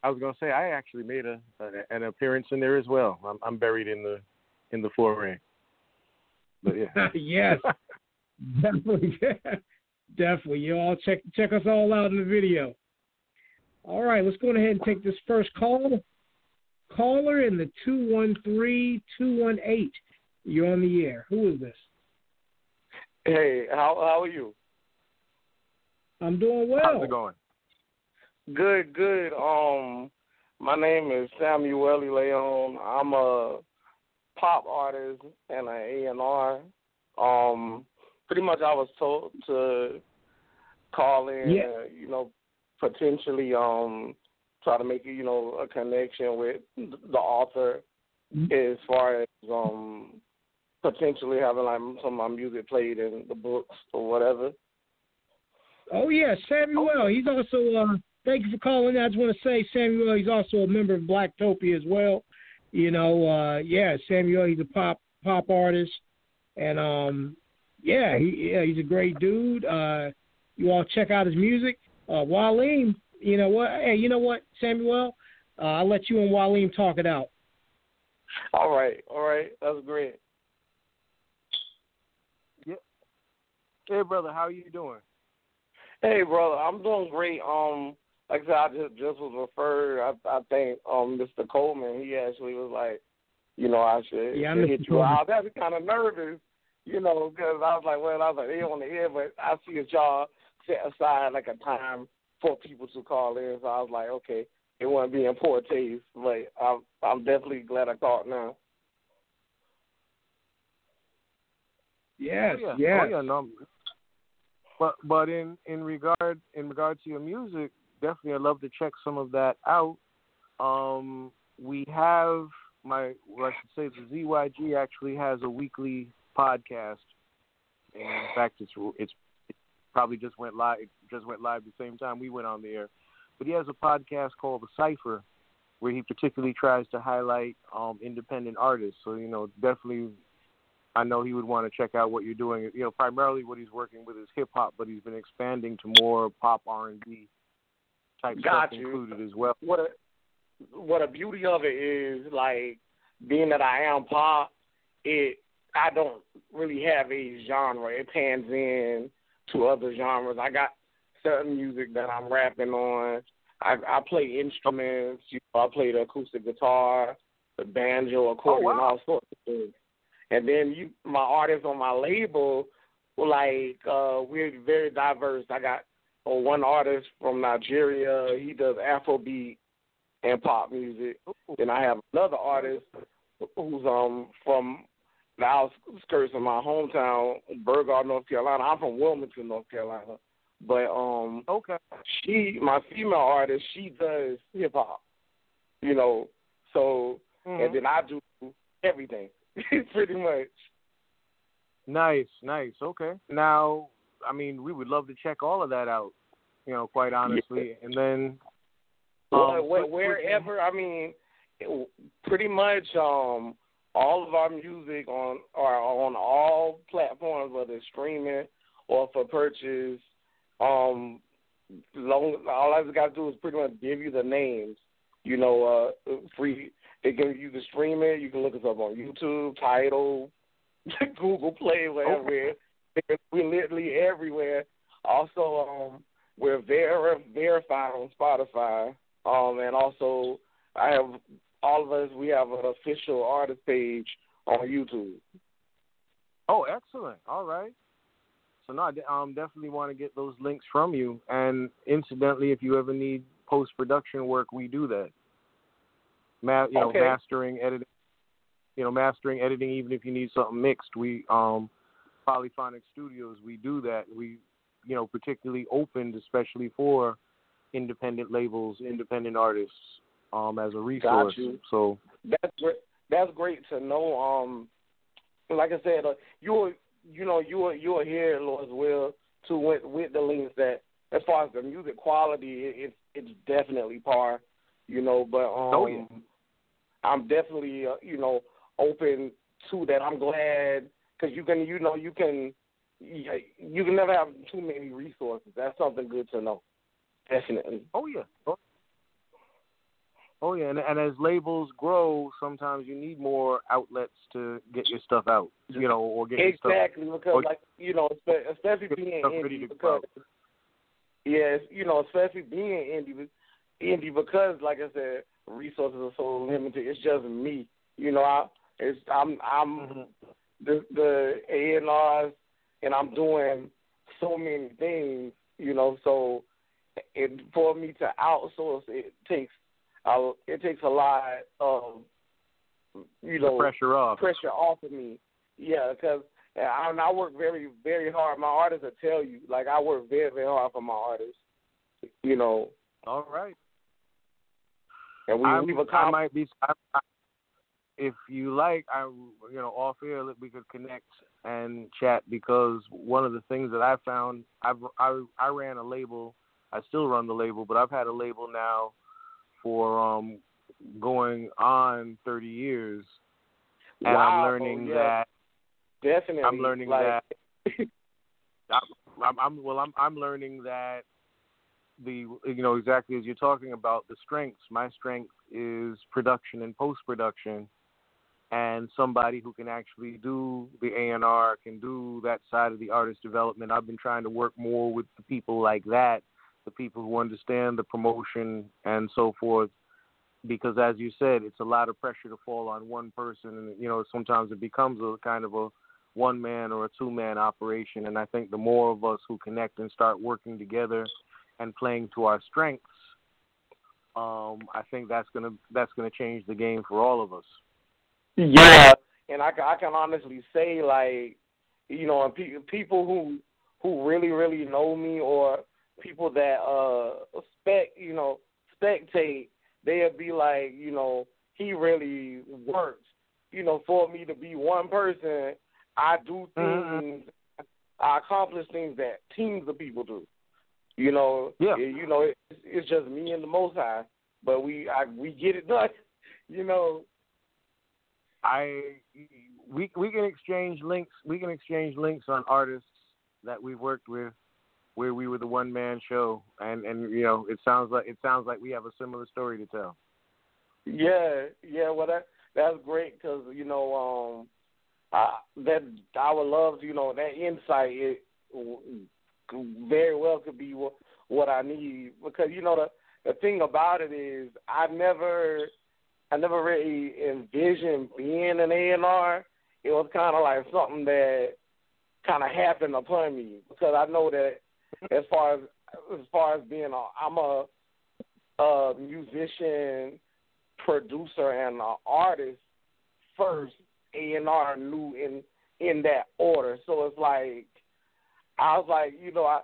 D: I was gonna say I actually made a, a an appearance in there as well. I'm, I'm buried in the in the foray. But yeah.
C: yes, definitely, definitely. You all check check us all out in the video. All right, let's go ahead and take this first call. Caller in the two one three two one eight. You're on the air. Who is this?
E: Hey, how how are you?
C: I'm doing well.
D: How's it going?
E: Good, good. Um, my name is Samuel Leon. I'm a pop artist and an A and R. Um, pretty much I was told to call in,
C: Yeah.
E: uh, you know, potentially um try to make you know a connection with the author as far as um potentially having like some of my music played in the books or whatever.
C: Oh yeah, Samuel. He's also. Uh, thank you for calling. I just want to say, Samuel. He's also a member of Blacktopia as well. You know, uh, yeah, Samuel. He's a pop pop artist, and um, yeah, he yeah, he's a great dude. Uh, you all check out his music. Uh, Mwalim, you know what? Hey, you know what, Samuel? Uh, I'll let you and Mwalim talk it out.
E: All right, all right, that's great.
D: Yeah. Hey, brother, how are you doing?
E: Hey, brother, I'm doing great. Um, like I said, I just just was referred. I I think um Mr. Coleman, he actually was like, you know, I should,
C: Yeah,
E: should hit you
C: Coleman.
E: out. I was kind of nervous, you know, because I was like, well, I was like, they on the air, but I see that y'all set aside like a time for people to call in. So I was like, okay, it wouldn't be in poor taste, but I'm I'm definitely glad I called now.
C: Yes,
D: oh, yeah.
C: yes.
D: Oh, yeah, no. But but in in regard in regard to your music, definitely I'd love to check some of that out. Um, we have my well, I should say the ZYG actually has a weekly podcast. And in fact, it's it's it probably just went live. It just went live the same time we went on the air. But he has a podcast called The Cipher, where he particularly tries to highlight um, independent artists. So you know, definitely I know he would want to check out what you're doing. You know, primarily what he's working with is hip hop, but he's been expanding to more pop R and B type
E: Got
D: stuff
E: you.
D: included as well.
E: what a what a beauty of it is like being that I am pop, it I don't really have a genre. It pans in to other genres. I got certain music that I'm rapping on. I I play instruments. You know, I play the acoustic guitar, the banjo, accordion,
D: wow.
E: all sorts of things. And then you, my artists on my label, like uh, we're very diverse. I got uh, one artist from Nigeria. He does Afrobeat and pop music. Then I have another artist who's um from the outskirts of my hometown, Burgaw, North Carolina. I'm from Wilmington, North Carolina. But um
D: Okay.
E: she my female artist, she does hip hop. You know. So
D: Mhm.
E: and then I do everything. pretty much.
D: Nice, nice. Okay. Now, I mean, we would love to check all of that out. You know, quite honestly, and then um, switch-
E: wherever I mean, it, pretty much um, all of our music on are on all platforms, whether it's streaming or for purchase. Um, long all I just got to do is pretty much give you the names. You know, uh, free. They can you can stream it. You can look us up on YouTube, Tidal, Google Play, wherever. We're, we're literally everywhere. Also, um, we're ver- verified on Spotify. Um, and also, I have all of us. We have an official artist page on YouTube.
D: Oh, excellent. All right. So no, I um, definitely want to get those links from you. And incidentally, if you ever need post production work, we do that. Ma- you know,
E: Okay.
D: mastering, editing. You know, mastering, editing. Even if you need something mixed, we um, Polyphonic Studios, we do that. We, you know, particularly opened, especially for independent labels, independent artists, um, as a resource.
E: you.
D: So
E: That's great. That's great to know. Um, like I said, uh, you'll you know you'll you'll hear as well too with with the links that as far as the music quality, it, it's it's definitely par. You know, but um,
D: Oh, yeah.
E: I'm definitely uh, you know open to that. I'm glad because you can you know you can you you can never have too many resources. That's something good to know. Definitely.
D: Oh yeah. Oh, yeah, and, and as labels grow, sometimes you need more outlets to get your stuff out. You know, or get your stuff.
E: Exactly, because
D: or-
E: like you know, especially being indie, because yes, you know, especially being indie, indie because like I said, resources are so limited. It's just me, you know. I it's I'm I'm
D: Mhm.
E: the the A and R's, and I'm doing so many things, you know. So it for me to outsource, it takes a it takes a lot of you
D: The
E: know
D: pressure off.
E: pressure off of me. Yeah, because I, I work very, very hard. My artists will tell you, like I work very, very hard for my artists. You know,
D: All right.
E: and we
D: I'm-
E: we've
D: I
E: accomplished.
D: might be. I, I, if you like, I you know off air that we could connect and chat because one of the things that I found, I've I I ran a label. I still run the label, but I've had a label now for um going on 30 years, and
E: wow,
D: I'm learning
E: yeah,
D: that
E: definitely.
D: I'm learning
E: like,
D: that I'm, I'm, I'm well. I'm I'm learning that the you know exactly as you're talking about the strengths. My strength is production and post production, and somebody who can actually do the A and R can do that side of the artist development. I've been trying to work more with the people like that, the people who understand the promotion and so forth. Because as you said, it's a lot of pressure to fall on one person, and you know sometimes it becomes a kind of a one man or a two man operation. And I think the more of us who connect and start working together and playing to our strengths, um, I think that's gonna that's gonna change the game for all of us.
E: Yeah, and I, I can honestly say like, you know, and pe- people who who really really know me or people that uh spec you know spectate, they'll be like, you know, he really works, you know, for me to be one person. I do
D: Mm-hmm.
E: things, I accomplish things that teams of people do. You know,
D: Yeah.
E: you know, it, it's just me and the Most High, but we I, we get it done. You know,
D: I we we can exchange links. We can exchange links on artists that we've worked with, where we were the one man show, and and you know it sounds like it sounds like we have a similar story to tell.
E: Yeah, yeah. Well, that that's great because you know um, I, that I would love you know that insight. It very well could be what, what I need because you know the the thing about it is I never I never really envisioned being an A and R. It was kind of like something that kind of happened upon me because I know that as far as as far as being a I'm a, a musician producer and an artist first, A and R knew in in that order. So it's like I was like, you know, I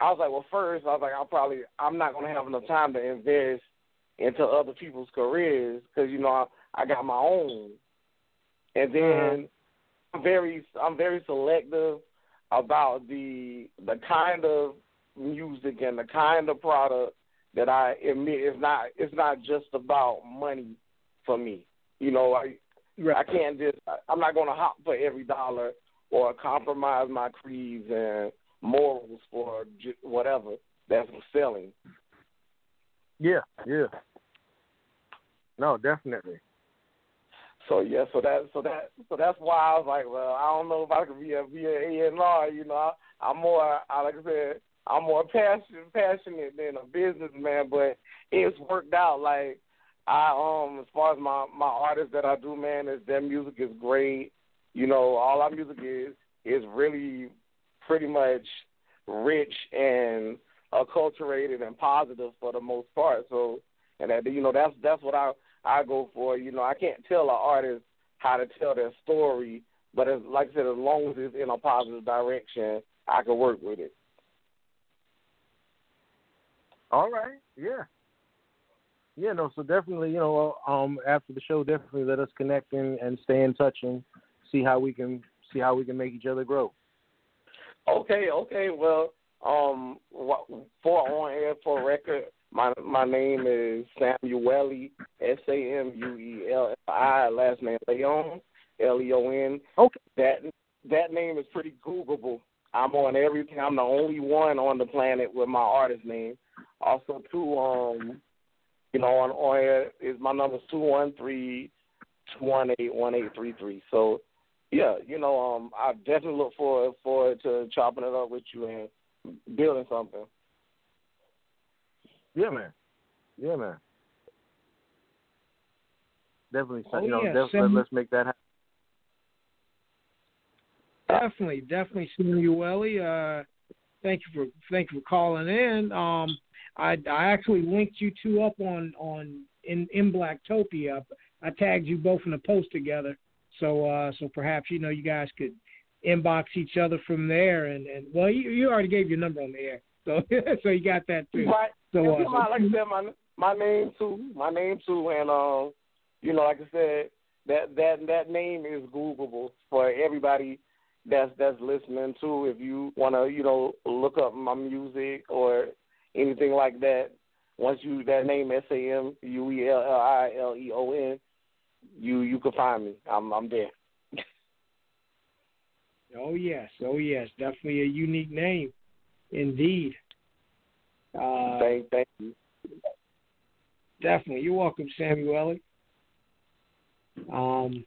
E: I was like, well, first I was like, I'll probably I'm not gonna have enough time to invest into other people's careers because you know I, I got my own, and then mm-hmm. I'm very I'm very selective about the the kind of music and the kind of product that I admit is not it's not just about money for me. You know, I I can't just I'm not going to hop for every dollar or compromise my creeds and morals for j- whatever that's selling.
D: Yeah, yeah. No, definitely.
E: So yeah, so that so that so that's why I was like, well, I don't know if I could be a be a A and R. You know, I, I'm more I, like I said, I'm more passionate passionate than a businessman, but it's worked out. Like I um as far as my my artists that I do, man, is their music is great. You know, all our music is is really pretty much rich and acculturated and positive for the most part. So and that you know that's that's what I I go for. You know, I can't tell an artist how to tell their story, but as like I said, as long as it's in a positive direction, I can work with it.
D: All right. Yeah. Yeah. No. So definitely, you know, um, after the show, definitely let us connect and, and stay in touch and see how we can see how we can make each other grow.
E: Okay, okay. Well, um, for on air for record, my my name is Samueli S A M U E L I. Last name Leon L E O N.
D: Okay.
E: That that name is pretty Googleable. I'm on everything. I'm the only one on the planet with my artist name. Also, too, um, you know, on on air is my number two one three two one eight one eight three three. So yeah, you know, um, I definitely look forward forward to chopping it up with you and building something.
D: Yeah, man. Yeah, man. Definitely.
C: Oh,
D: you know,
C: yeah,
D: definitely
C: Sam-
D: let's make that happen.
C: Definitely, definitely, Samueli. Uh, thank you for thank you for calling in. Um, I I actually linked you two up on on in in Blacktopia. I tagged you both in a post together, so uh, so perhaps you know you guys could inbox each other from there. And and well, you you already gave your number on the air, so so you got that too.
E: Right.
C: So, uh,
E: you know, like I said, my my name too, my name too, and um, you know, like I said, that that that name is Googleable for everybody that's that's listening too. If you want to, you know, look up my music or anything like that, once you that name S A M U E L L I L E O N, you you can find me. I'm I'm there.
C: Oh yes, oh yes, definitely a unique name, indeed. Uh,
E: thank, thank you.
C: Definitely. You're welcome, Samuel. Um,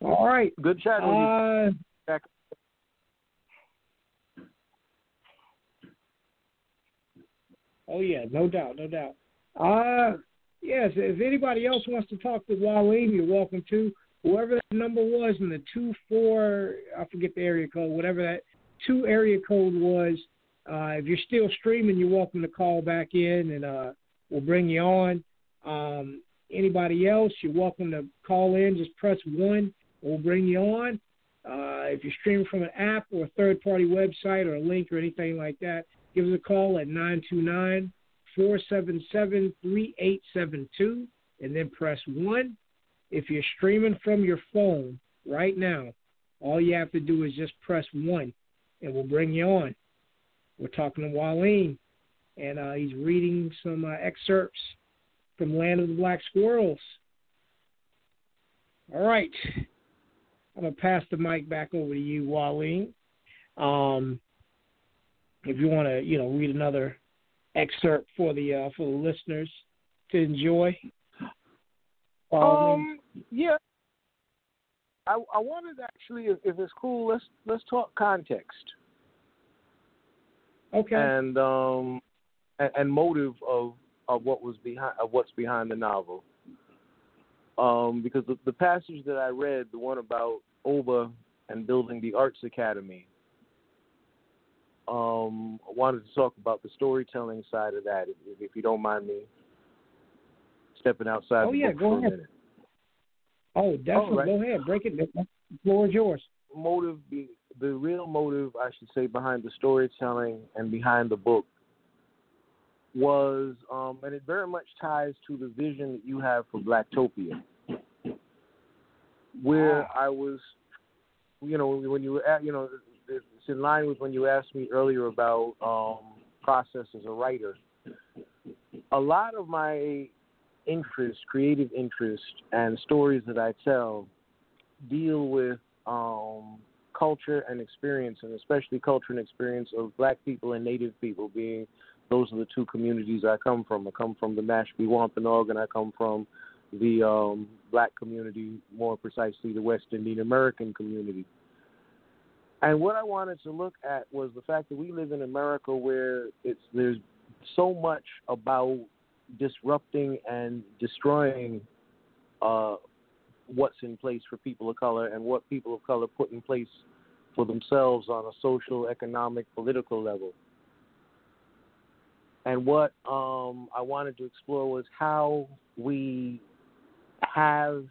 C: all right.
D: Good chat with
C: Uh,
D: Back.
C: oh yeah, no doubt, no doubt. Uh, yes. If anybody else wants to talk to Mwalim, you're welcome to. Whoever that number was in the two four, I forget the area code, whatever that two area code was. Uh, if you're still streaming, you're welcome to call back in, and uh, we'll bring you on. Um, anybody else, you're welcome to call in. Just press one, we'll bring you on. Uh, if you're streaming from an app or a third-party website or a link or anything like that, give us a call at 929 477 3872 and then press 1. If you're streaming from your phone right now, all you have to do is just press 1 and we'll bring you on. We're talking to Mwalim, and uh, he's reading some uh, excerpts from Land of the Black Squirrels. All right. I'm going to pass the mic back over to you, Mwalim. Um, if you want to, you know, read another excerpt for the uh, for the listeners to enjoy.
D: Um, yeah. I I wanted actually, if, if it's cool, let's let's talk context
C: okay.
D: and um and, and motive of of what was behind of what's behind the novel. Um, because the, the passage that I read, the one about Oba and building the Arts Academy, um, I wanted to talk about the storytelling side of that, if, if you don't mind me stepping outside
C: Oh, yeah, go ahead. oh, definitely.
D: right.
C: Go ahead. Break it. The floor is yours.
D: motive be the real motive I should say behind the storytelling and behind the book was um and it very much ties to the vision that you have for Blacktopia. Where I was you know, when you were at you know, it's in line with when you asked me earlier about um process as a writer. A lot of my interest, creative interest and stories that I tell deal with um, culture and experience, and especially culture and experience of black people and native people being those are the two communities I come from. I come from the Mashpee Wampanoag, and I come from the um, black community, more precisely the West Indian American community. And what I wanted to look at was the fact that we live in America where it's there's so much about disrupting and destroying uh, what's in place for people of color and what people of color put in place for themselves on a social, economic, political level. And what um, I wanted to explore was how we have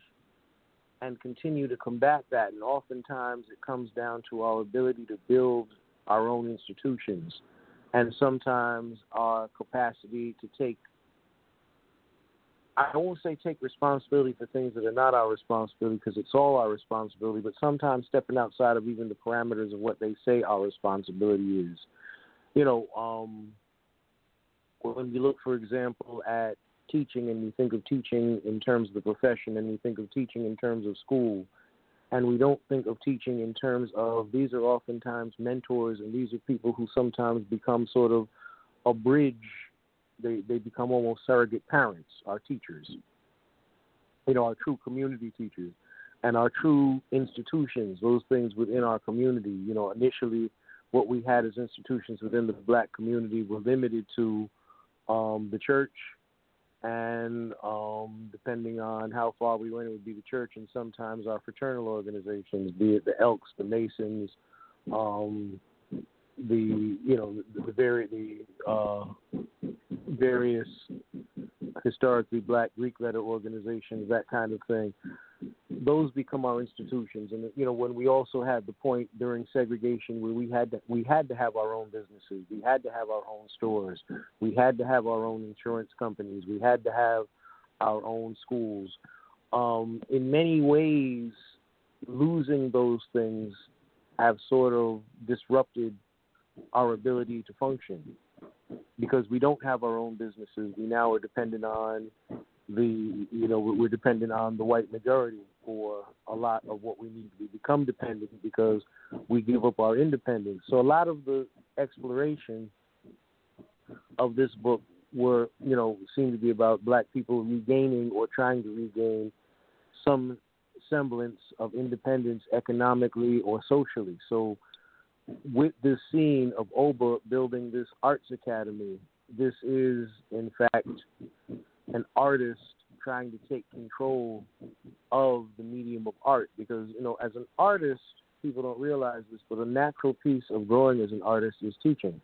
D: and continue to combat that. And oftentimes it comes down to our ability to build our own institutions and sometimes our capacity to take I won't say take responsibility for things that are not our responsibility because it's all our responsibility, but sometimes stepping outside of even the parameters of what they say our responsibility is. You know, um, when we look, for example, at teaching and we think of teaching in terms of the profession and we think of teaching in terms of school, and we don't think of teaching in terms of these are oftentimes mentors and these are people who sometimes become sort of a bridge they they become almost surrogate parents, our teachers. You know, our true community teachers and our true institutions, those things within our community. You know, initially what we had as institutions within the black community were limited to um, the church and um, depending on how far we went, it would be the church and sometimes our fraternal organizations, be it the Elks, the Masons, um, the you know the, the very the uh, various historically black Greek letter organizations, that kind of thing. Those become our institutions, and you know when we also had the point during segregation where we had to we had to have our own businesses, we had to have our own stores, we had to have our own insurance companies, we had to have our own schools. Um, in many ways, losing those things have sort of disrupted our ability to function because we don't have our own businesses. We now are dependent on the you know we're dependent on the white majority for a lot of what we need to become dependent because we give up our independence. So a lot of the exploration of this book were, you know, seem to be about black people regaining or trying to regain some semblance of independence economically or socially. So, with this scene of Oba building this arts academy, this is in fact an artist trying to take control of the medium of art. Because you know as an artist people don't realize this but a natural piece of growing as an artist is teaching.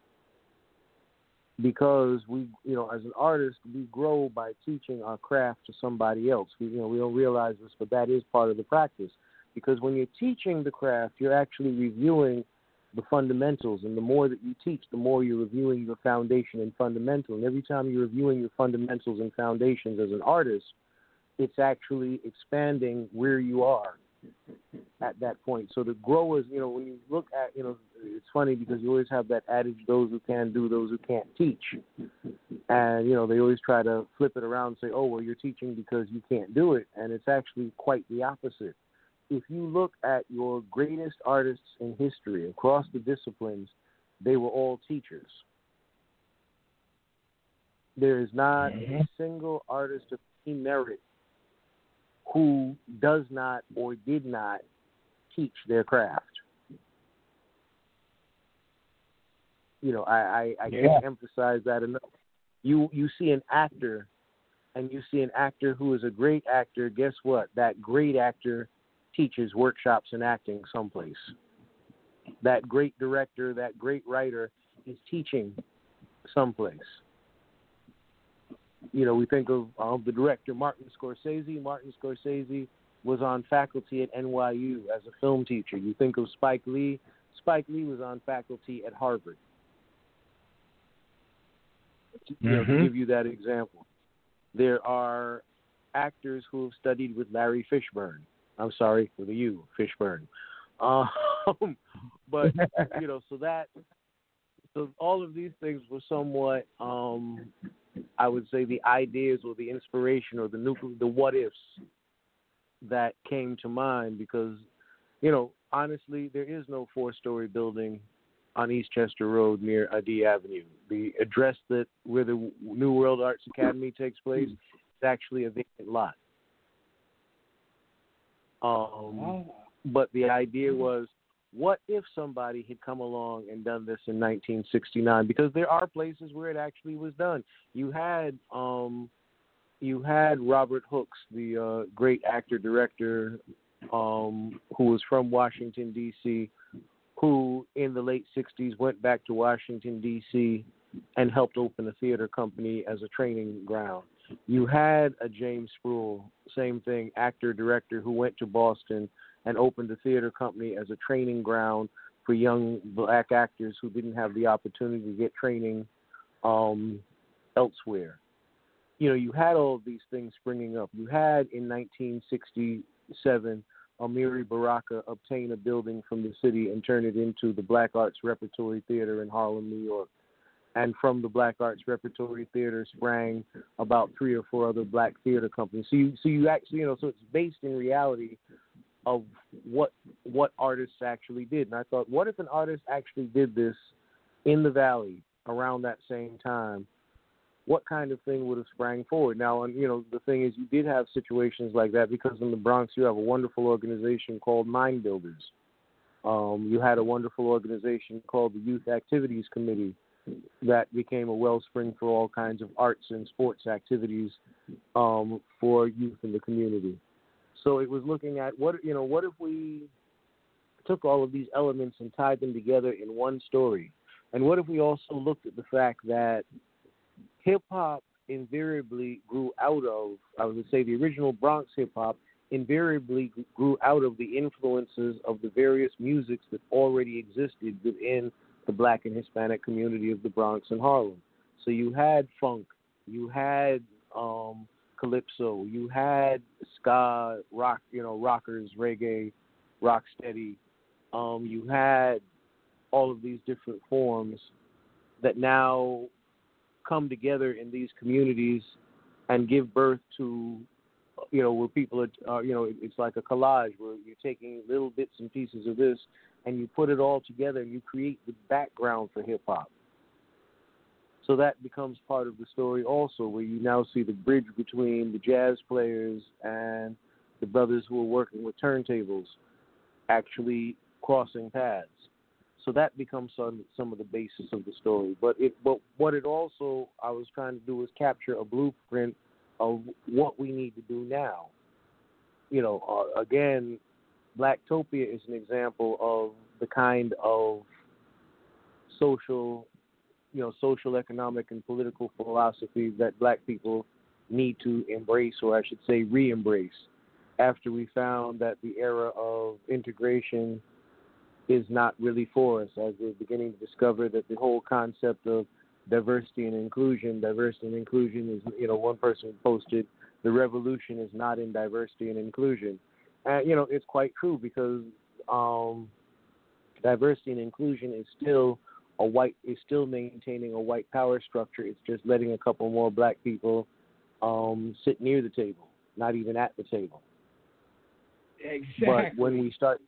D: Because we you know as an artist we grow by teaching our craft to somebody else. We you know we don't realize this but that is part of the practice. Because when you're teaching the craft you're actually reviewing the fundamentals. And the more that you teach the more you're reviewing your foundation and fundamental. And every time you're reviewing your fundamentals and foundations as an artist it's actually expanding where you are at that point. So the growers you know when you look at you know it's funny because you always have that adage those who can do those who can't teach. And you know they always try to flip it around and say oh well you're teaching because you can't do it. And it's actually quite the opposite if you look at your greatest artists in history across the disciplines they were all teachers there is not mm-hmm. a single artist of any merit who does not or did not teach their craft you know, I I, I yeah. can't emphasize that enough. You you see an actor, and you see an actor who is a great actor. Guess what? That great actor teaches workshops in acting someplace. That great director, that great writer is teaching someplace. You know, we think of um, the director Martin Scorsese. Martin Scorsese was on faculty at NYU as a film teacher. You think of Spike Lee. Spike Lee was on faculty at Harvard to, you know, to mm-hmm. give you that example. There are actors who have studied with Larry Fishburne. I'm sorry for the U, Fishburne. Um, but you know, so that so all of these things were somewhat, um, I would say, the ideas or the inspiration or the nuclear, the what ifs that came to mind because, you know, honestly, there is no four-story building on Eastchester Road near Adee Avenue. The address that where the New World Arts Academy takes place is actually a vacant lot. Um, but the idea was, what if somebody had come along and done this in 1969? Because there are places where it actually was done. You had um, you had Robert Hooks, the uh, great actor director, um, who was from Washington D.C who in the late 60s went back to Washington, D.C., and helped open a theater company as a training ground. You had a James Spruill, same thing, actor, director, who went to Boston and opened a theater company as a training ground for young black actors who didn't have the opportunity to get training um, elsewhere. You know, you had all of these things springing up. You had in 1967 Amiri Baraka obtain a building from the city and turn it into the Black Arts Repertory Theater in Harlem, New York. And from the Black Arts Repertory Theater sprang about three or four other black theater companies. So you, so you actually, you know, so it's based in reality of what what artists actually did. And I thought, what if an artist actually did this in the Valley around that same time? what kind of thing would have sprang forward? Now, and you know, the thing is, you did have situations like that because in the Bronx you have a wonderful organization called Mind Builders. Um, you had a wonderful organization called the Youth Activities Committee that became a wellspring for all kinds of arts and sports activities um, for youth in the community. So it was looking at what you know, what if we took all of these elements and tied them together in one story? And what if we also looked at the fact that hip hop invariably grew out of, I would say, the original Bronx hip hop invariably grew out of the influences of the various musics that already existed within the black and Hispanic community of the Bronx and Harlem. So you had funk, you had um, calypso, you had ska, rock, you know, rockers, reggae, rock steady. Um, you had all of these different forms that now come together in these communities and give birth to you know where people are uh, you know it's like a collage where you're taking little bits and pieces of this and you put it all together and you create the background for hip hop So that becomes part of the story also, where you now see the bridge between the jazz players and the brothers who are working with turntables actually crossing paths. So that becomes some some of the basis of the story. But it but what it also I was trying to do was capture a blueprint of what we need to do now. You know, uh, again, Blacktopia is an example of the kind of social, you know, social, economic, and political philosophy that black people need to embrace, or I should say, re-embrace, after we found that the era of integration is not really for us, as we're beginning to discover that the whole concept of diversity and inclusion, diversity and inclusion is, you know, one person posted, the revolution is not in diversity and inclusion. You know, it's quite true because um, diversity and inclusion is still a white is still maintaining a white power structure. It's just letting a couple more black people um, sit near the table, not even at the table.
C: Exactly.
D: But when we start,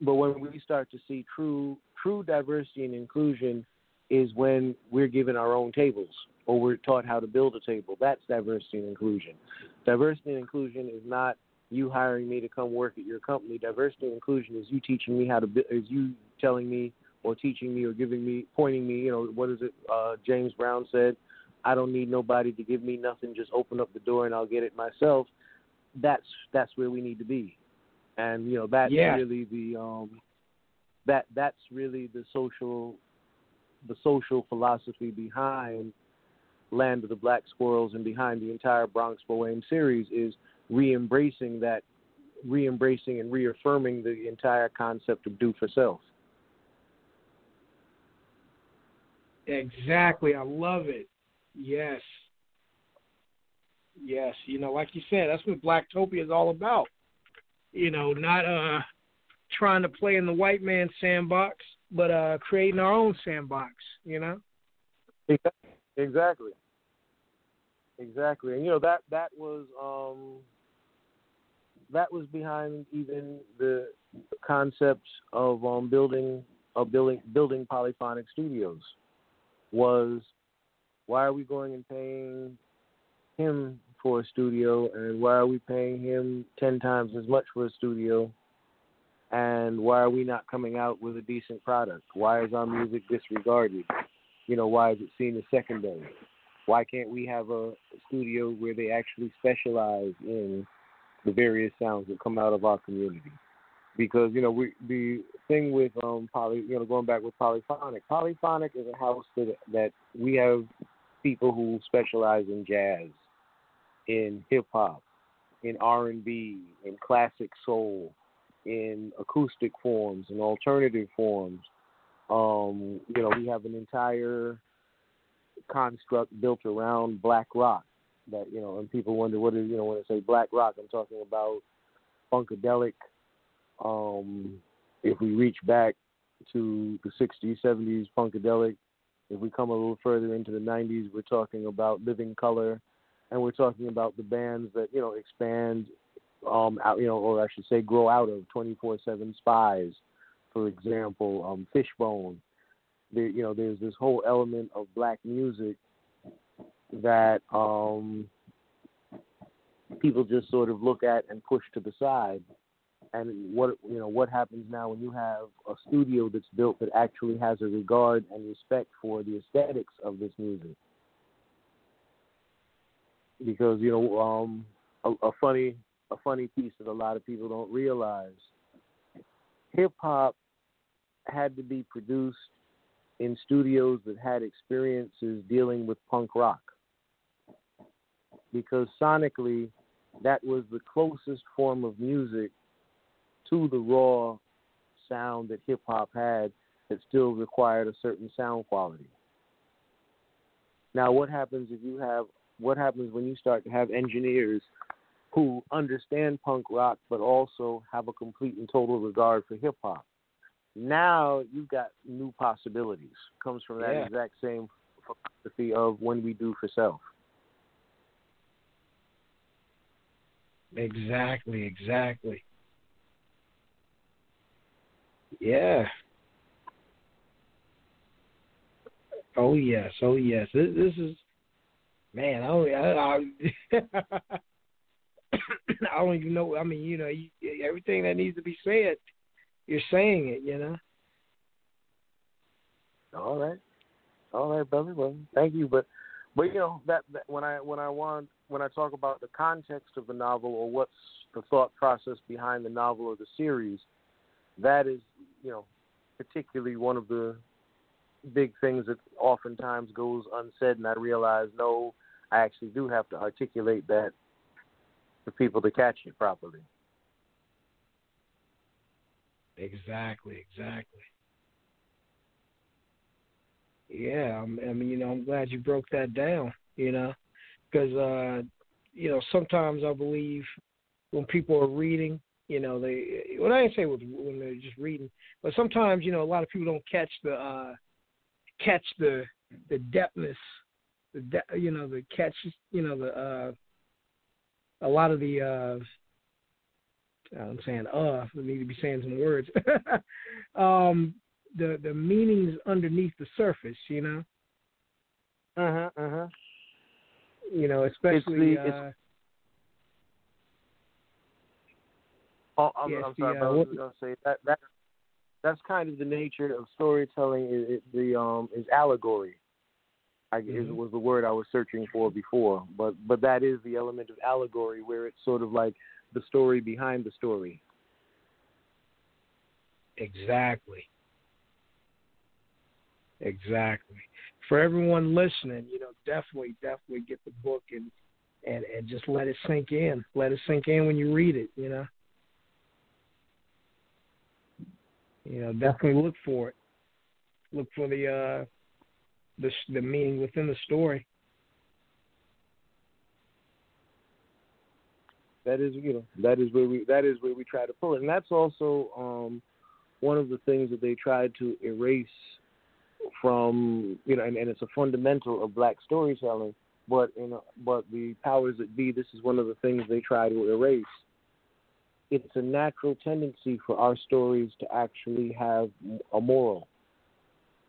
D: but when we start to see true true diversity and inclusion, is when we're given our own tables or we're taught how to build a table. That's diversity and inclusion. Diversity and inclusion is not you hiring me to come work at your company. Diversity and inclusion is you teaching me how to is you telling me or teaching me or giving me pointing me. You know what is it? Uh, James Brown said, "I don't need nobody to give me nothing. Just open up the door and I'll get it myself." That's that's where we need to be, and you know that's
C: yeah.
D: really the um, that that's really the social the social philosophy behind Land of the Black Squirrels and behind the entire Bronx Bohème series is re-embracing that, re-embracing and reaffirming the entire concept of do for self.
C: Exactly. I love it. Yes. Yes. You know, like you said, that's what Blacktopia is all about. You know, not uh trying to play in the white man's sandbox, but uh creating our own sandbox, you know?
D: Exactly. Exactly. And you know that that was um that was behind even the concept of um building of building building polyphonic studios was why are we going and paying him for a studio? And why are we paying him 10 times as much for a studio? And why are we not coming out with a decent product? Why is our music disregarded? You know why is it seen as secondary? Why can't we have a studio where they actually specialize in the various sounds that come out of our community. Because you know we the thing with um poly you know going back with polyphonic polyphonic is a house that that we have people who specialize in jazz in hip hop in R and B in classic soul in acoustic forms and alternative forms. Um you know we have an entire construct built around black rock that you know and people wonder what is you know when I say black rock I'm talking about funkadelic um, if we reach back to the 60s, 70s, Funkadelic, if we come a little further into the 90s, we're talking about Living Colour, and we're talking about the bands that you know expand, um, out, you know, or I should say, grow out of 24/7 Spyz, for example, um, Fishbone. There, you know, there's this whole element of black music that um, people just sort of look at and push to the side. And what you know what happens now when you have a studio that's built that actually has a regard and respect for the aesthetics of this music? Because you know um a, a funny a funny piece that a lot of people don't realize hip hop had to be produced in studios that had experiences dealing with punk rock because sonically that was the closest form of music to the raw sound that hip hop had that still required a certain sound quality. Now, what happens if you have what happens when you start to have engineers who understand punk rock but also have a complete and total regard for hip hop? Now you've got new possibilities. Comes from that
C: yeah.
D: exact same philosophy of when we do for self.
C: Exactly, exactly. Yeah. Oh yes, oh yes. This, this is man. I don't, I, I, I don't even know. I mean, you know, you, everything that needs to be said, you're saying it. You know.
D: All right, all right, brother. Well, thank you, but but you know that, that when I when I want when I talk about the context of the novel or what's the thought process behind the novel or the series, that is you know particularly one of the big things that oftentimes goes unsaid, and I realize no, I actually do have to articulate that for people to catch it properly.
C: Exactly, exactly. Yeah, I mean, you know, I'm glad you broke that down. You know, because uh, you know sometimes I believe when people are reading, you know, they well I didn't say when they're just reading, but sometimes you know a lot of people don't catch the uh, catch the the depthness, the de- you know the catch you know the uh, a lot of the uh, I'm saying uh, I need to be saying some words. um, the the meanings underneath the surface, you know.
D: Uh huh. Uh huh.
C: You know, especially.
D: It's the,
C: uh,
D: it's, oh, I'm, I'm sorry,
C: the, uh,
D: I was going to say that that that's kind of the nature of storytelling. Is it, the um is allegory. I is,
C: Mhm.
D: was the word I was searching for before, but but that is the element of allegory where it's sort of like the story behind the story.
C: Exactly. Exactly. For everyone listening, you know, definitely, definitely get the book and and and just let it sink in. Let it sink in when you read it. You know. You know, definitely look for it. Look for the uh the the meaning within the story.
D: that is you know that is where we that is where we try to pull it and that's also um one of the things that they tried to erase from you know and, and it's a fundamental of black storytelling but you know but the powers that be this is one of the things they try to erase it's a natural tendency for our stories to actually have a moral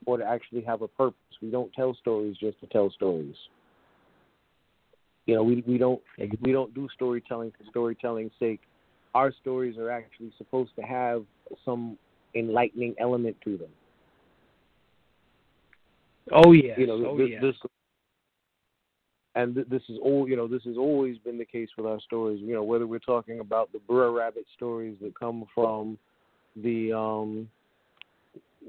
D: or to actually have a purpose we don't tell stories just to tell stories you know, we we don't we don't do storytelling for storytelling's sake. Our stories are actually supposed to have some enlightening element to them.
C: Oh yeah.
D: You know,
C: oh
D: this,
C: yes.
D: this and th- this is all you know. This has always been the case with our stories. You know, whether we're talking about the Brer Rabbit stories that come from the um,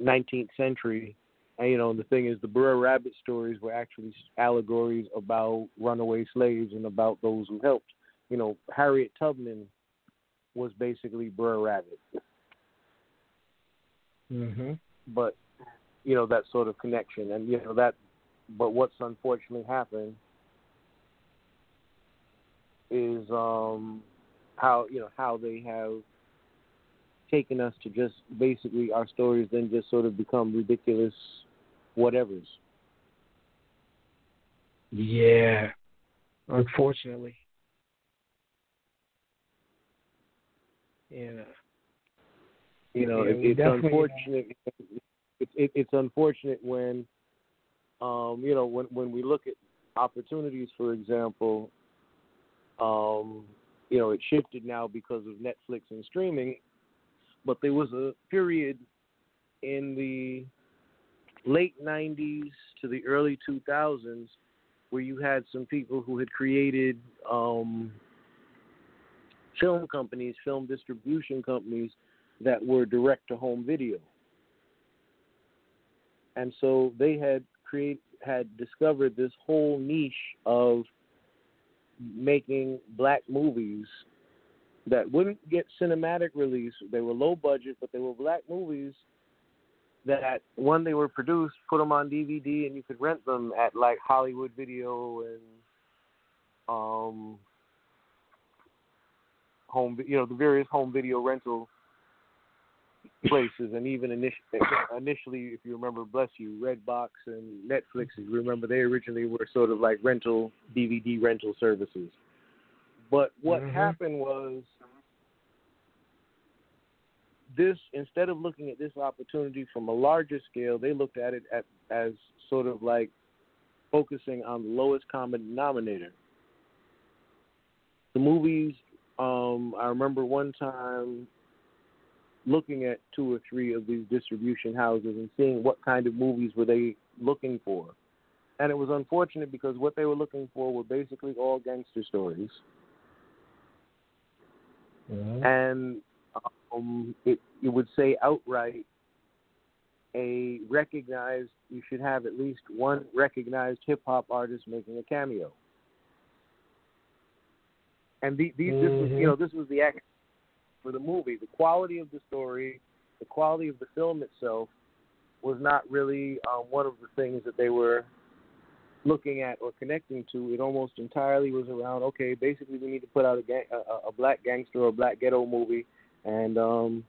D: 19th century, and you know, the thing is, the Brer Rabbit stories were actually allegories about runaway slaves and about those who helped. You know, Harriet Tubman was basically Brer Rabbit,
C: Mhm.
D: but you know that sort of connection, and you know that. But what's unfortunately happened is um, how you know how they have taken us to just basically our stories then just sort of become ridiculous whatevers.
C: Yeah. Unfortunately. Yeah.
D: You know,
C: Yeah,
D: it, it's
C: unfortunate.
D: Unfortunate. It, it, it's unfortunate when, um, you know, when when we look at opportunities, for example, um, you know, it shifted now because of Netflix and streaming, but there was a period in the late 90s to the early 2000s where you had some people who had created um, film companies, film distribution companies that were direct to home video. And so they had create had discovered this whole niche of making black movies that wouldn't get cinematic release. They were low budget, but they were black movies that when they were produced, put them on DVD, and you could rent them at like Hollywood Video and um, home, you know, the various home video rental places, and even initially, initially, if you remember, bless you, Redbox and Netflix. If you remember, they originally were sort of like rental DVD rental services. But what
C: Mhm.
D: happened was this instead of looking at this opportunity from a larger scale, they looked at it at, as sort of like focusing on the lowest common denominator. The movies, um, I remember one time looking at two or three of these distribution houses and seeing what kind of movies were they looking for. And it was unfortunate because what they were looking for were basically all gangster stories.
C: Mhm.
D: And um, it, it would say outright a recognized, you should have at least one recognized hip hop artist making a cameo. And the, these, this was, you know, this was the act for the movie. The quality of the story, the quality of the film itself, was not really uh, one of the things that they were looking at or connecting to. It almost entirely was around okay, basically we need to put out a, gang, a, a black gangster or a black ghetto movie, and um,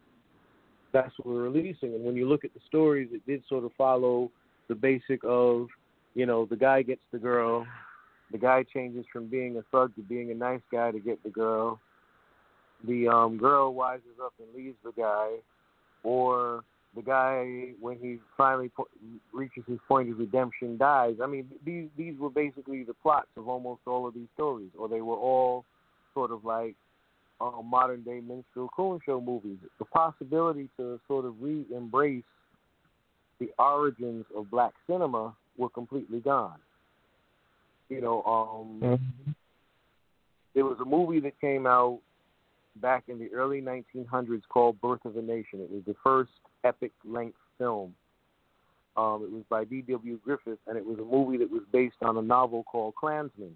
D: that's what we're releasing. And when you look at the stories, it did sort of follow the basic of, you know, the guy gets the girl, the guy changes from being a thug to being a nice guy to get the girl. The um, girl wises up and leaves the guy, or the guy when he finally po- reaches his point of redemption dies. I mean, these these were basically the plots of almost all of these stories, or they were all sort of like uh, modern day minstrel coon show movies. The possibility to sort of re-embrace the origins of black cinema were completely gone. You know, um,
C: Mhm.
D: there was a movie that came out back in the early 1900s called Birth of a Nation. It was the first epic length film. Um, it was by D.W. Griffith, and it was a movie that was based on a novel called Clansman.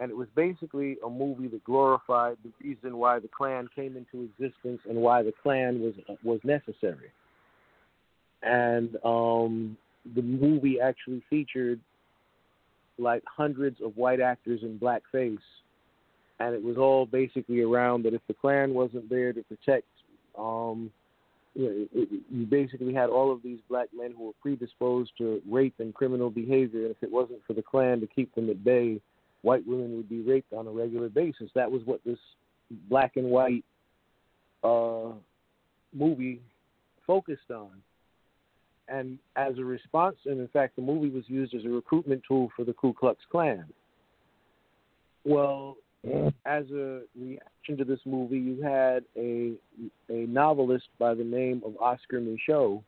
D: And it was basically a movie that glorified the reason why the Klan came into existence and why the Klan was was necessary. And um, the movie actually featured like hundreds of white actors in blackface and it was all basically around that if the Klan wasn't there to protect, um, you, know, it, it, you basically had all of these black men who were predisposed to rape and criminal behavior, and if it wasn't for the Klan to keep them at bay, white women would be raped on a regular basis. That was what this black and white uh, movie focused on. And as a response, and in fact, the movie was used as a recruitment tool for the Ku Klux Klan. Well, as a reaction to this movie, you had a a novelist by the name of Oscar Micheaux,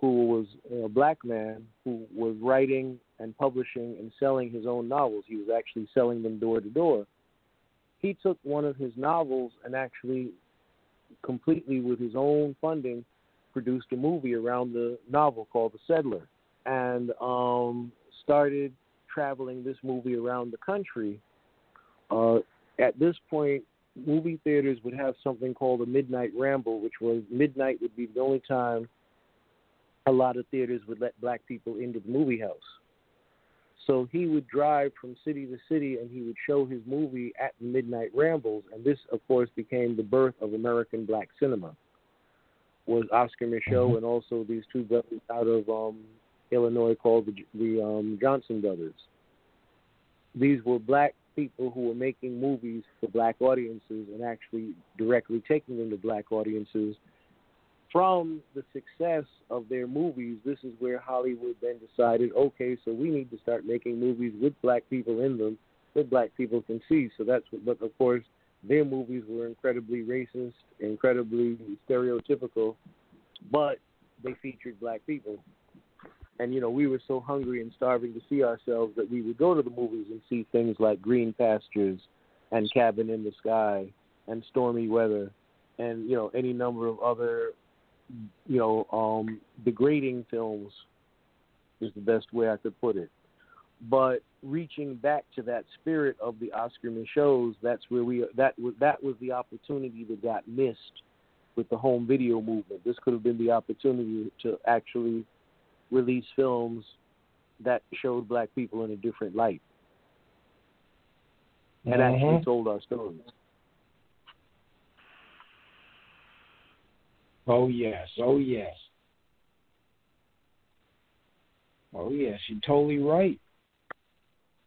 D: who was a black man who was writing and publishing and selling his own novels. He was actually selling them door to door. He took one of his novels and actually, completely with his own funding, produced a movie around the novel called The Settler, and um, started traveling this movie around the country uh, at this point, movie theaters would have something called a midnight ramble, which was midnight would be the only time a lot of theaters would let black people into the movie house. So he would drive from city to city and he would show his movie at midnight rambles, and this, of course, became the birth of American black cinema. Was Oscar Micheaux and also these two brothers out of um, Illinois called the, the um, Johnson brothers. These were black people who were making movies for black audiences and actually directly taking them to black audiences. From the success of their movies, this is where Hollywood then decided, okay, so we need to start making movies with black people in them that black people can see. So that's what, but of course, their movies were incredibly racist, incredibly stereotypical, but they featured black people and you know we were so hungry and starving to see ourselves that we would go to the movies and see things like Green Pastures and Cabin in the Sky and Stormy Weather and you know any number of other you know um degrading films is the best way I could put it. But reaching back to that spirit of the Oscar Micheaux that's where we that was that was the opportunity that got missed with the home video movement. This could have been the opportunity to actually release films that showed black people in a different light and actually
C: Mhm.
D: told our stories.
C: Oh yes, oh yes. Oh yes, you're totally right.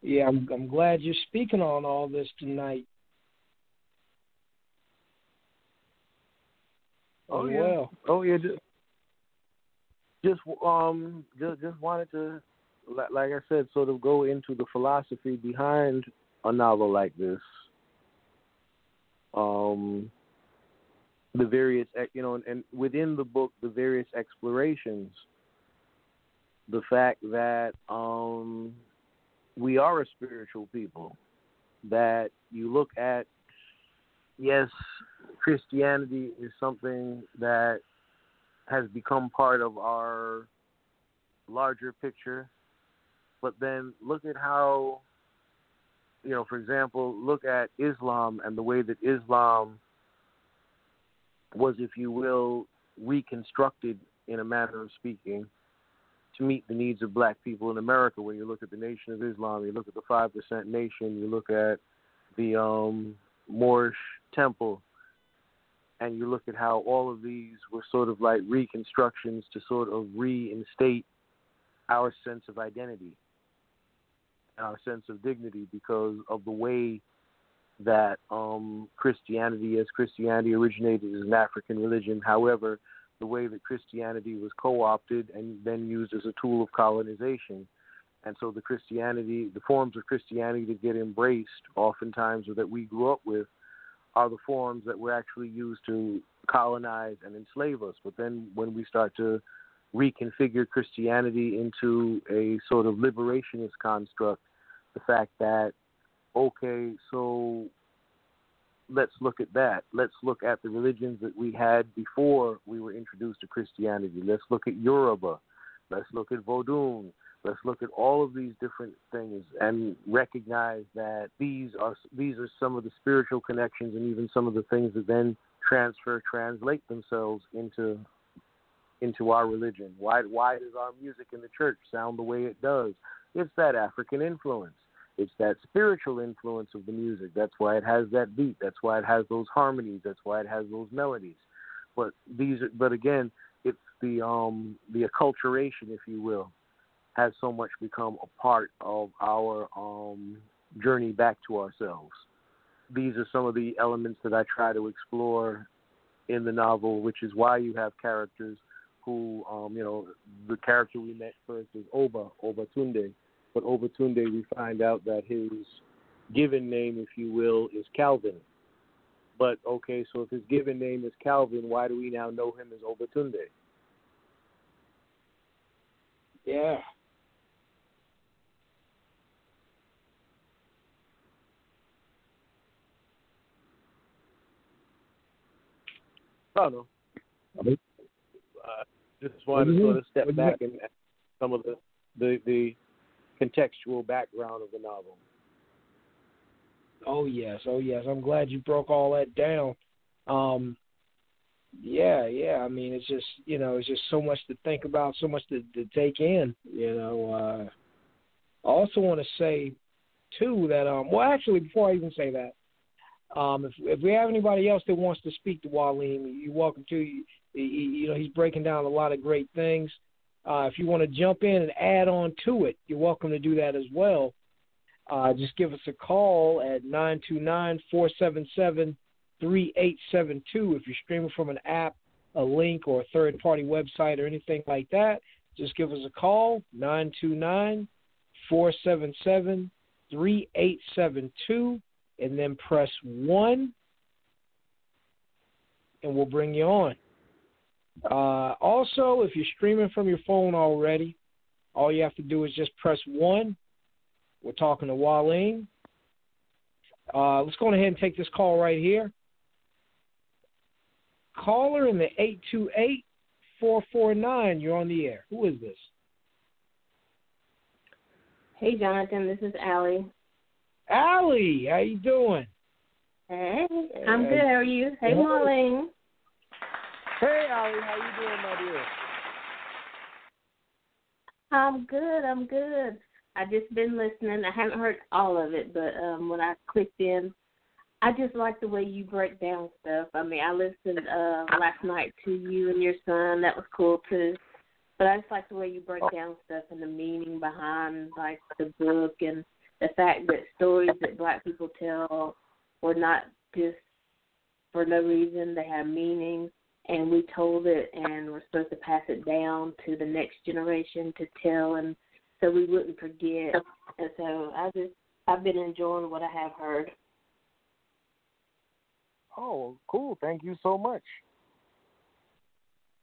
C: Yeah, I'm I'm glad you're speaking on all this tonight.
D: Oh
C: as
D: yeah.
C: well.
D: Oh yeah. Just, um, just just wanted to, li- like I said, sort of go into the philosophy behind a novel like this. Um, the various, you know, and, and within the book, the various explorations. The fact that um, we are a spiritual people. That you look at, yes, Christianity is something that has become part of our larger picture. But then look at how, you know, for example, look at Islam and the way that Islam was, if you will, reconstructed in a manner of speaking to meet the needs of black people in America. When you look at the Nation of Islam, you look at the Five Percent Nation, you look at the um, Moorish Temple, and you look at how all of these were sort of like reconstructions to sort of reinstate our sense of identity and our sense of dignity because of the way that um, Christianity, as Christianity originated as an African religion, however, the way that Christianity was co opted and then used as a tool of colonization. And so the Christianity, the forms of Christianity that get embraced oftentimes or that we grew up with are the forms that were actually used to colonize and enslave us. But then when we start to reconfigure Christianity into a sort of liberationist construct, the fact that, okay, so let's look at that. Let's look at the religions that we had before we were introduced to Christianity. Let's look at Yoruba. Let's look at Vodun. Let's look at all of these different things and recognize that these are these are some of the spiritual connections and even some of the things that then transfer translate themselves into into our religion. Why why does our music in the church sound the way it does? It's that African influence. It's that spiritual influence of the music. That's why it has that beat. That's why it has those harmonies. That's why it has those melodies. But these, but again, it's the um the acculturation, if you will, has so much become a part of our um journey back to ourselves. These are some of the elements that I try to explore in the novel, which is why you have characters who, um, you know, the character we met first is Oba, Oba Tunde but Obatunde, we find out that his given name, if you will, is Calvin. But okay, so if his given name is Calvin, why do we now know him as Obatunde?
C: Yeah.
D: I don't know. Uh, just wanted to sort of step back and some of the the the contextual background of the novel.
C: Oh yes, oh yes. I'm glad you broke all that down. Um, yeah, yeah. I mean, it's just you know, it's just so much to think about, so much to, to take in. You know, uh, I also want to say too that um, well, actually, before I even say that, um, if if we have anybody else that wants to speak to Mwalim, you're welcome to. You, you know, he's breaking down a lot of great things. Uh, if you want to jump in and add on to it, you're welcome to do that as well. Uh, just give us a call at 929 477 3872. If you're streaming from an app, a link, or a third party website or anything like that, just give us a call 929 477 3872 and then press 1 and we'll bring you on. Uh, also, if you're streaming from your phone already, all you have to do is just press 1. We're talking to Mwalim. Uh, let's go ahead and take this call right here. Caller in the 828 449. You're on the air. Who is this?
F: Hey, Jonathan. This is Allie.
C: Allie, how you doing?
F: Hey, I'm good. How are you? Hey, Marlene.
D: Hey, Ali, how you doing, my dear?
F: I'm good. I'm good. I just been listening. I haven't heard all of it, but um when I clicked in, I just like the way you break down stuff. I mean, I listened uh last night to you and your son. That was cool too. But I just like the way you break down stuff and the meaning behind like the book and the fact that stories that black people tell were not just for no reason. They have meaning and we told it, and we're supposed to pass it down to the next generation to tell, and so we wouldn't forget. And so I just I've been enjoying what I have heard.
D: Oh, cool! Thank you so much.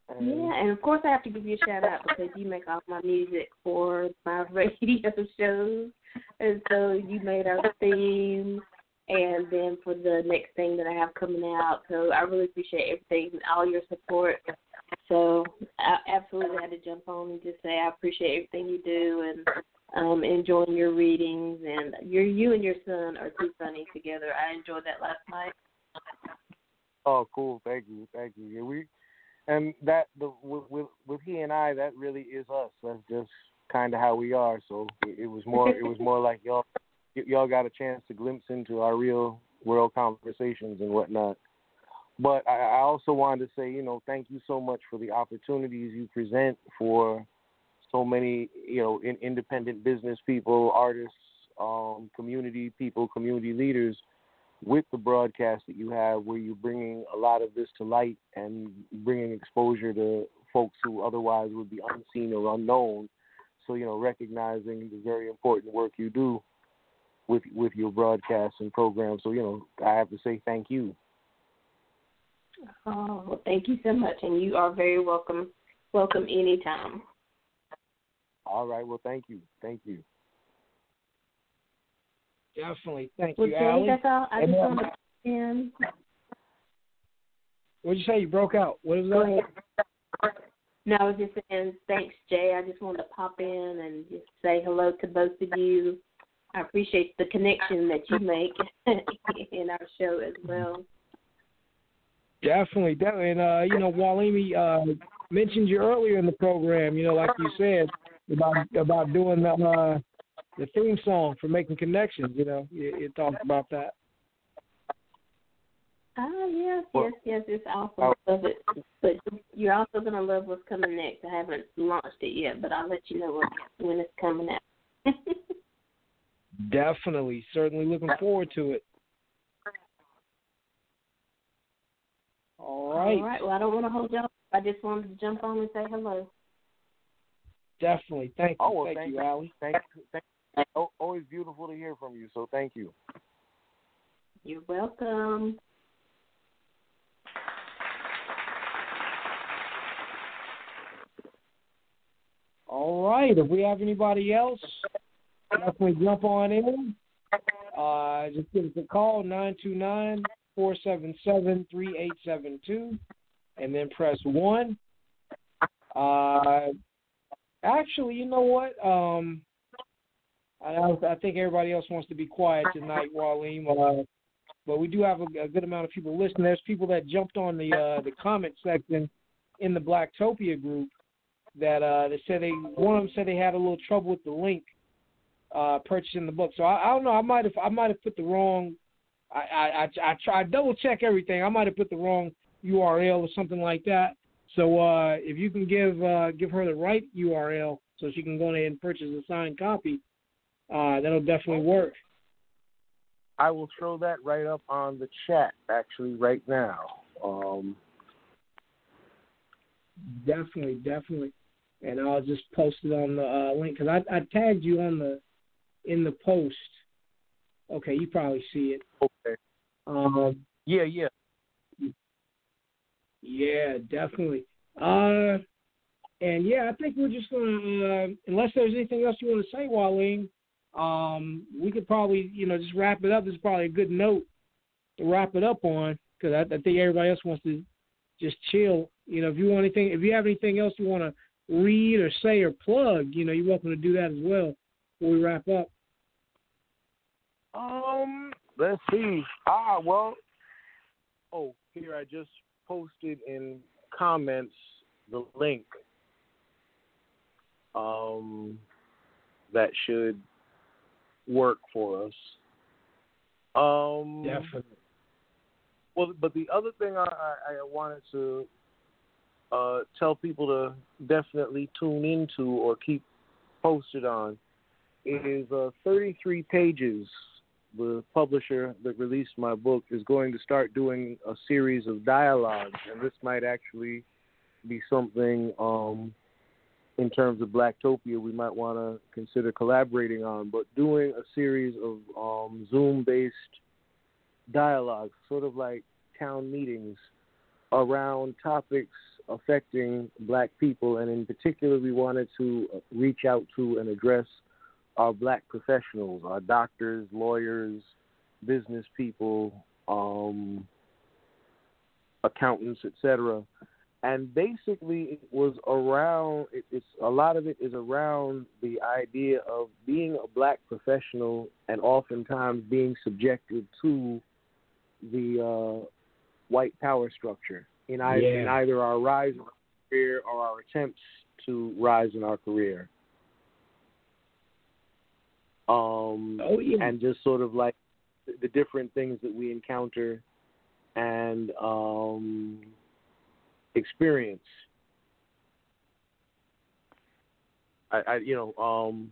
F: And yeah, and of course I have to give you a shout out because you make all my music for my radio shows, and so you made our theme, and then for the next thing that I have coming out. So I really appreciate everything, and all your support. So I absolutely had to jump on and just say I appreciate everything you do and um enjoying your readings and your you and your son are too funny together. I enjoyed that last night.
D: Oh, cool! Thank you, thank you. Yeah, we and that the with with he and I, that really is us. That's just kind of how we are. So it, it was more it was more like y'all y'all got a chance to glimpse into our real world conversations and whatnot. But I, I also wanted to say, you know, thank you so much for the opportunities you present for so many, you know, in, independent business people, artists, um, community people, community leaders with the broadcast that you have, where you're bringing a lot of this to light and bringing exposure to folks who otherwise would be unseen or unknown. So you know, recognizing the very important work you do with with your broadcasts and programs. So you know, I have to say thank you.
F: Oh, well, thank you so much, and you are very welcome. Welcome anytime.
D: All right. Well, thank you. Thank you.
C: Definitely. Thank
F: well,
C: you,
F: Jay,
C: Allie.
F: that's all. I
C: And
F: just
C: uh,
F: want to in.
C: What'd you say? You broke out. What was that?
F: No, I was just saying thanks, Jay. I just wanted to pop in and just say hello to both of you. I appreciate the connection that you make in our show as well.
C: Definitely, definitely. And uh, you know, Mwalim uh, mentioned you earlier in the program. You know, like you said about about doing the uh, the theme song for making connections. You know, you, you talked about that.
F: Ah, yes,
D: Well-
F: yes, yes. It's awesome. Love it. But you're also gonna love what's coming next. I haven't launched it yet, but I'll let you know when, when it's coming out.
C: Definitely, certainly looking forward to it. All right,
F: All right. Well, I don't want to hold you up. I just wanted to jump on and say hello.
C: definitely. Thank you,
D: Oh, well,
C: thank,
D: thank
C: you,
D: you.
C: Allie.
D: Thank you. Thank you. Oh, always beautiful to hear from you. So thank you.
F: You're welcome.
C: All right. If we have anybody else, definitely jump on in. Uh, just give us a call nine two nine four seven seven three eight seven two, and then press one. Uh, actually, you know what? Um, I, I think everybody else wants to be quiet tonight, Mwalim. Uh, but we do have a, a good amount of people listening. There's people that jumped on the uh, the comment section in the Blacktopia group that uh they said they one of them said they had a little trouble with the link uh purchasing the book. So I, I don't know. I might have I might have put the wrong. I I I, I try double check everything. I might have put the wrong URL or something like that. So uh if you can give uh give her the right URL so she can go ahead and purchase a signed copy, uh that'll definitely work.
D: I will throw that right up on the chat actually right now. Um,
C: Definitely, definitely. And I'll just post it on the uh, link because I, I tagged you on the in the post. Okay, you probably see it.
D: okay.
C: Um,
D: Yeah, yeah.
C: yeah, definitely. Uh, and yeah, I think we're just gonna, uh, unless there's anything else you want to say, Mwalim, um, we could probably, you know, just wrap it up. This is probably a good note to wrap it up on because I, I think everybody else wants to just chill. You know, if you want anything, if you have anything else you want to read or say or plug, you know, you're welcome to do that as well before we wrap up.
D: Um, let's see. Ah, well. Oh, here I just posted in comments the link. Um, that should work for us. Um,
C: Definitely.
D: Well, but the other thing I, I, I wanted to uh, tell people to definitely tune into or keep posted on is uh, 33 pages the publisher that released my book, is going to start doing a series of dialogues, and this might actually be something um, in terms of Blacktopia we might want to consider collaborating on. But doing a series of um, Zoom-based dialogues, sort of like town meetings, around topics affecting Black people, and in particular, we wanted to reach out to and address our Black professionals, our doctors, lawyers, business people, um, accountants, etc. And basically, it was around. It, it's a lot of it is around the idea of being a black professional and oftentimes being subjected to the uh, white power structure in either,
C: Yeah.
D: in either our rise in our career or our attempts to rise in our career. Um,
C: Oh yeah.
D: and just sort of like the different things that we encounter and um, experience. I, I, you know, um,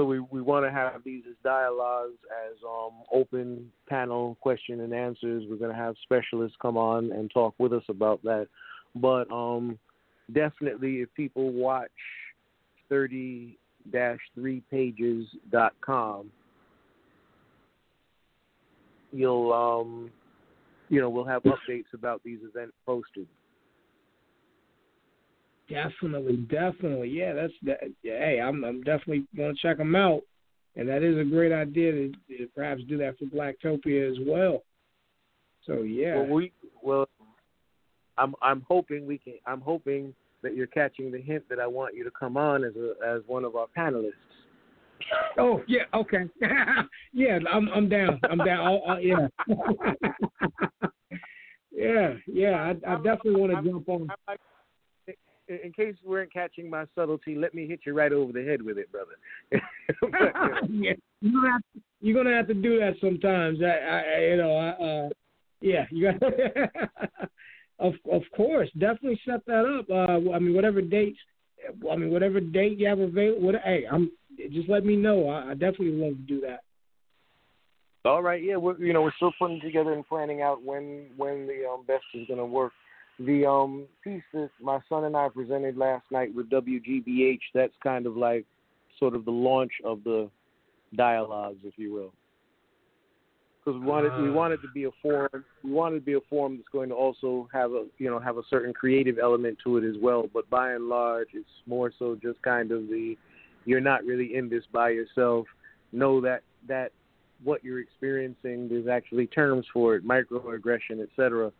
D: so we we want to have these as dialogues, as um, open panel question and answers. We're going to have specialists come on and talk with us about that. But um, definitely, if people watch thirty three pages dot com, you'll um, you know we'll have updates about these events posted.
C: Definitely, definitely. Yeah, that's that. Hey, I'm I'm definitely going to check them out, and that is a great idea to, to perhaps do that for Blacktopia as well. So yeah,
D: Well, we well, I'm I'm hoping we can. I'm hoping that you're catching the hint that I want you to come on as a as one of our panelists.
C: oh yeah, okay, yeah, I'm I'm down. I'm down. I'll, I'll, yeah, yeah, yeah. I, I definitely want to jump on.
D: I- in in case you weren't catching my subtlety, let me hit you right over the head with it, brother. But, you know,
C: yeah, you're gonna have to, you're gonna have to do that sometimes. I, I I- you know, I, uh, yeah, you got. of of course, definitely set that up. Uh, I mean, whatever dates, I mean, whatever date you have available. What, hey, I'm just let me know. I, I definitely love to do that.
D: All right, yeah, we're you know we're still putting together and planning out when when the um, best is going to work. The um piece that my son and I presented last night with WGBH, that's kind of like sort of the launch of the dialogues, if you will. Because we wanted we
C: Ah.
D: wanted to be a forum, we wanted to be a forum that's going to also have a you know have a certain creative element to it as well. But by and large, it's more so just kind of the you're not really in this by yourself. Know that that what you're experiencing. There's actually terms for it, microaggression, etc.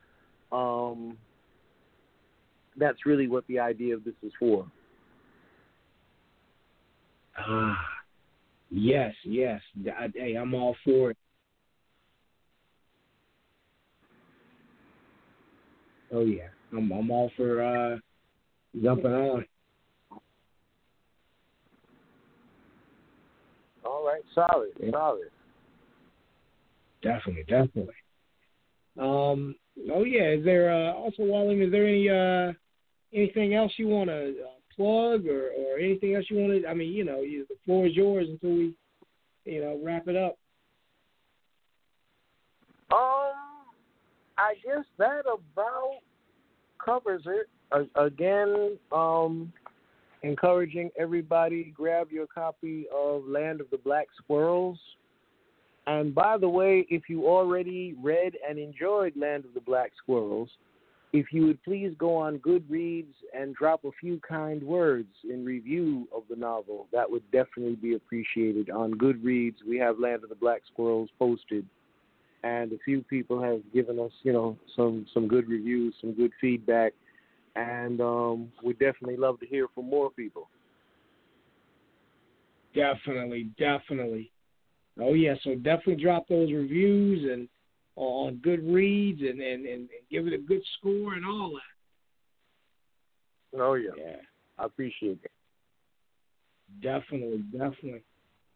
D: Um, that's really what the idea of this is for.
C: Ah, yes, yes. I, hey, I'm all for it. Oh yeah, I'm I'm all for uh jumping on.
D: All right, solid,
C: Yeah.
D: solid.
C: Definitely, definitely. Um. Oh yeah. Is there uh, also, Walling? Is there any uh anything else you want to uh, plug or or anything else you want to? I mean, you know, you, the floor is yours until we, you know, wrap it up.
D: Um, I guess that about covers it. A- again, um, encouraging everybody grab your copy of Land of the Black Squirrels. And by the way, if you already read and enjoyed Land of the Black Squirrels, if you would please go on Goodreads and drop a few kind words in review of the novel, that would definitely be appreciated. On Goodreads, we have Land of the Black Squirrels posted and a few people have given us, you know, some some good reviews, some good feedback, and um, we definitely love to hear from more people.
C: Definitely, definitely. Oh yeah, so definitely drop those reviews and on Goodreads and and, and, and give it a good score and all that.
D: Oh yeah,
C: Yeah,
D: I appreciate it.
C: definitely, definitely.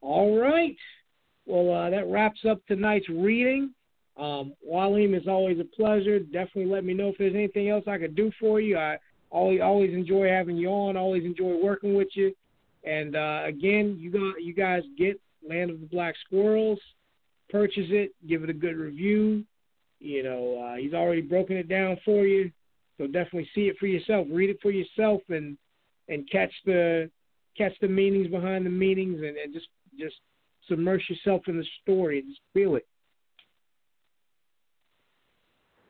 C: All right. Well, uh, that wraps up tonight's reading. Um, Mwalim, it's always a pleasure. Definitely let me know if there's anything else I could do for you. I always always enjoy having you on. Always enjoy working with you. And uh, again, you got you guys get Land of the Black Squirrels. Purchase it, give it a good review. You know, uh, he's already broken it down for you, so definitely see it for yourself, read it for yourself, and and catch the catch the meanings behind the meanings, and, and just just submerge yourself in the story and just feel it.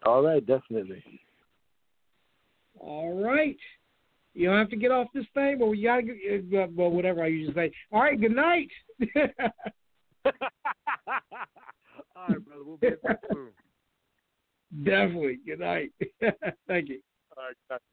D: All right, definitely.
C: All right. You don't have to get off this thing, but we gotta get, uh, well, whatever I usually say. All right, good night.
D: All right, brother. We'll be in touch soon.
C: Definitely. Good night. Thank you.
D: All right, that's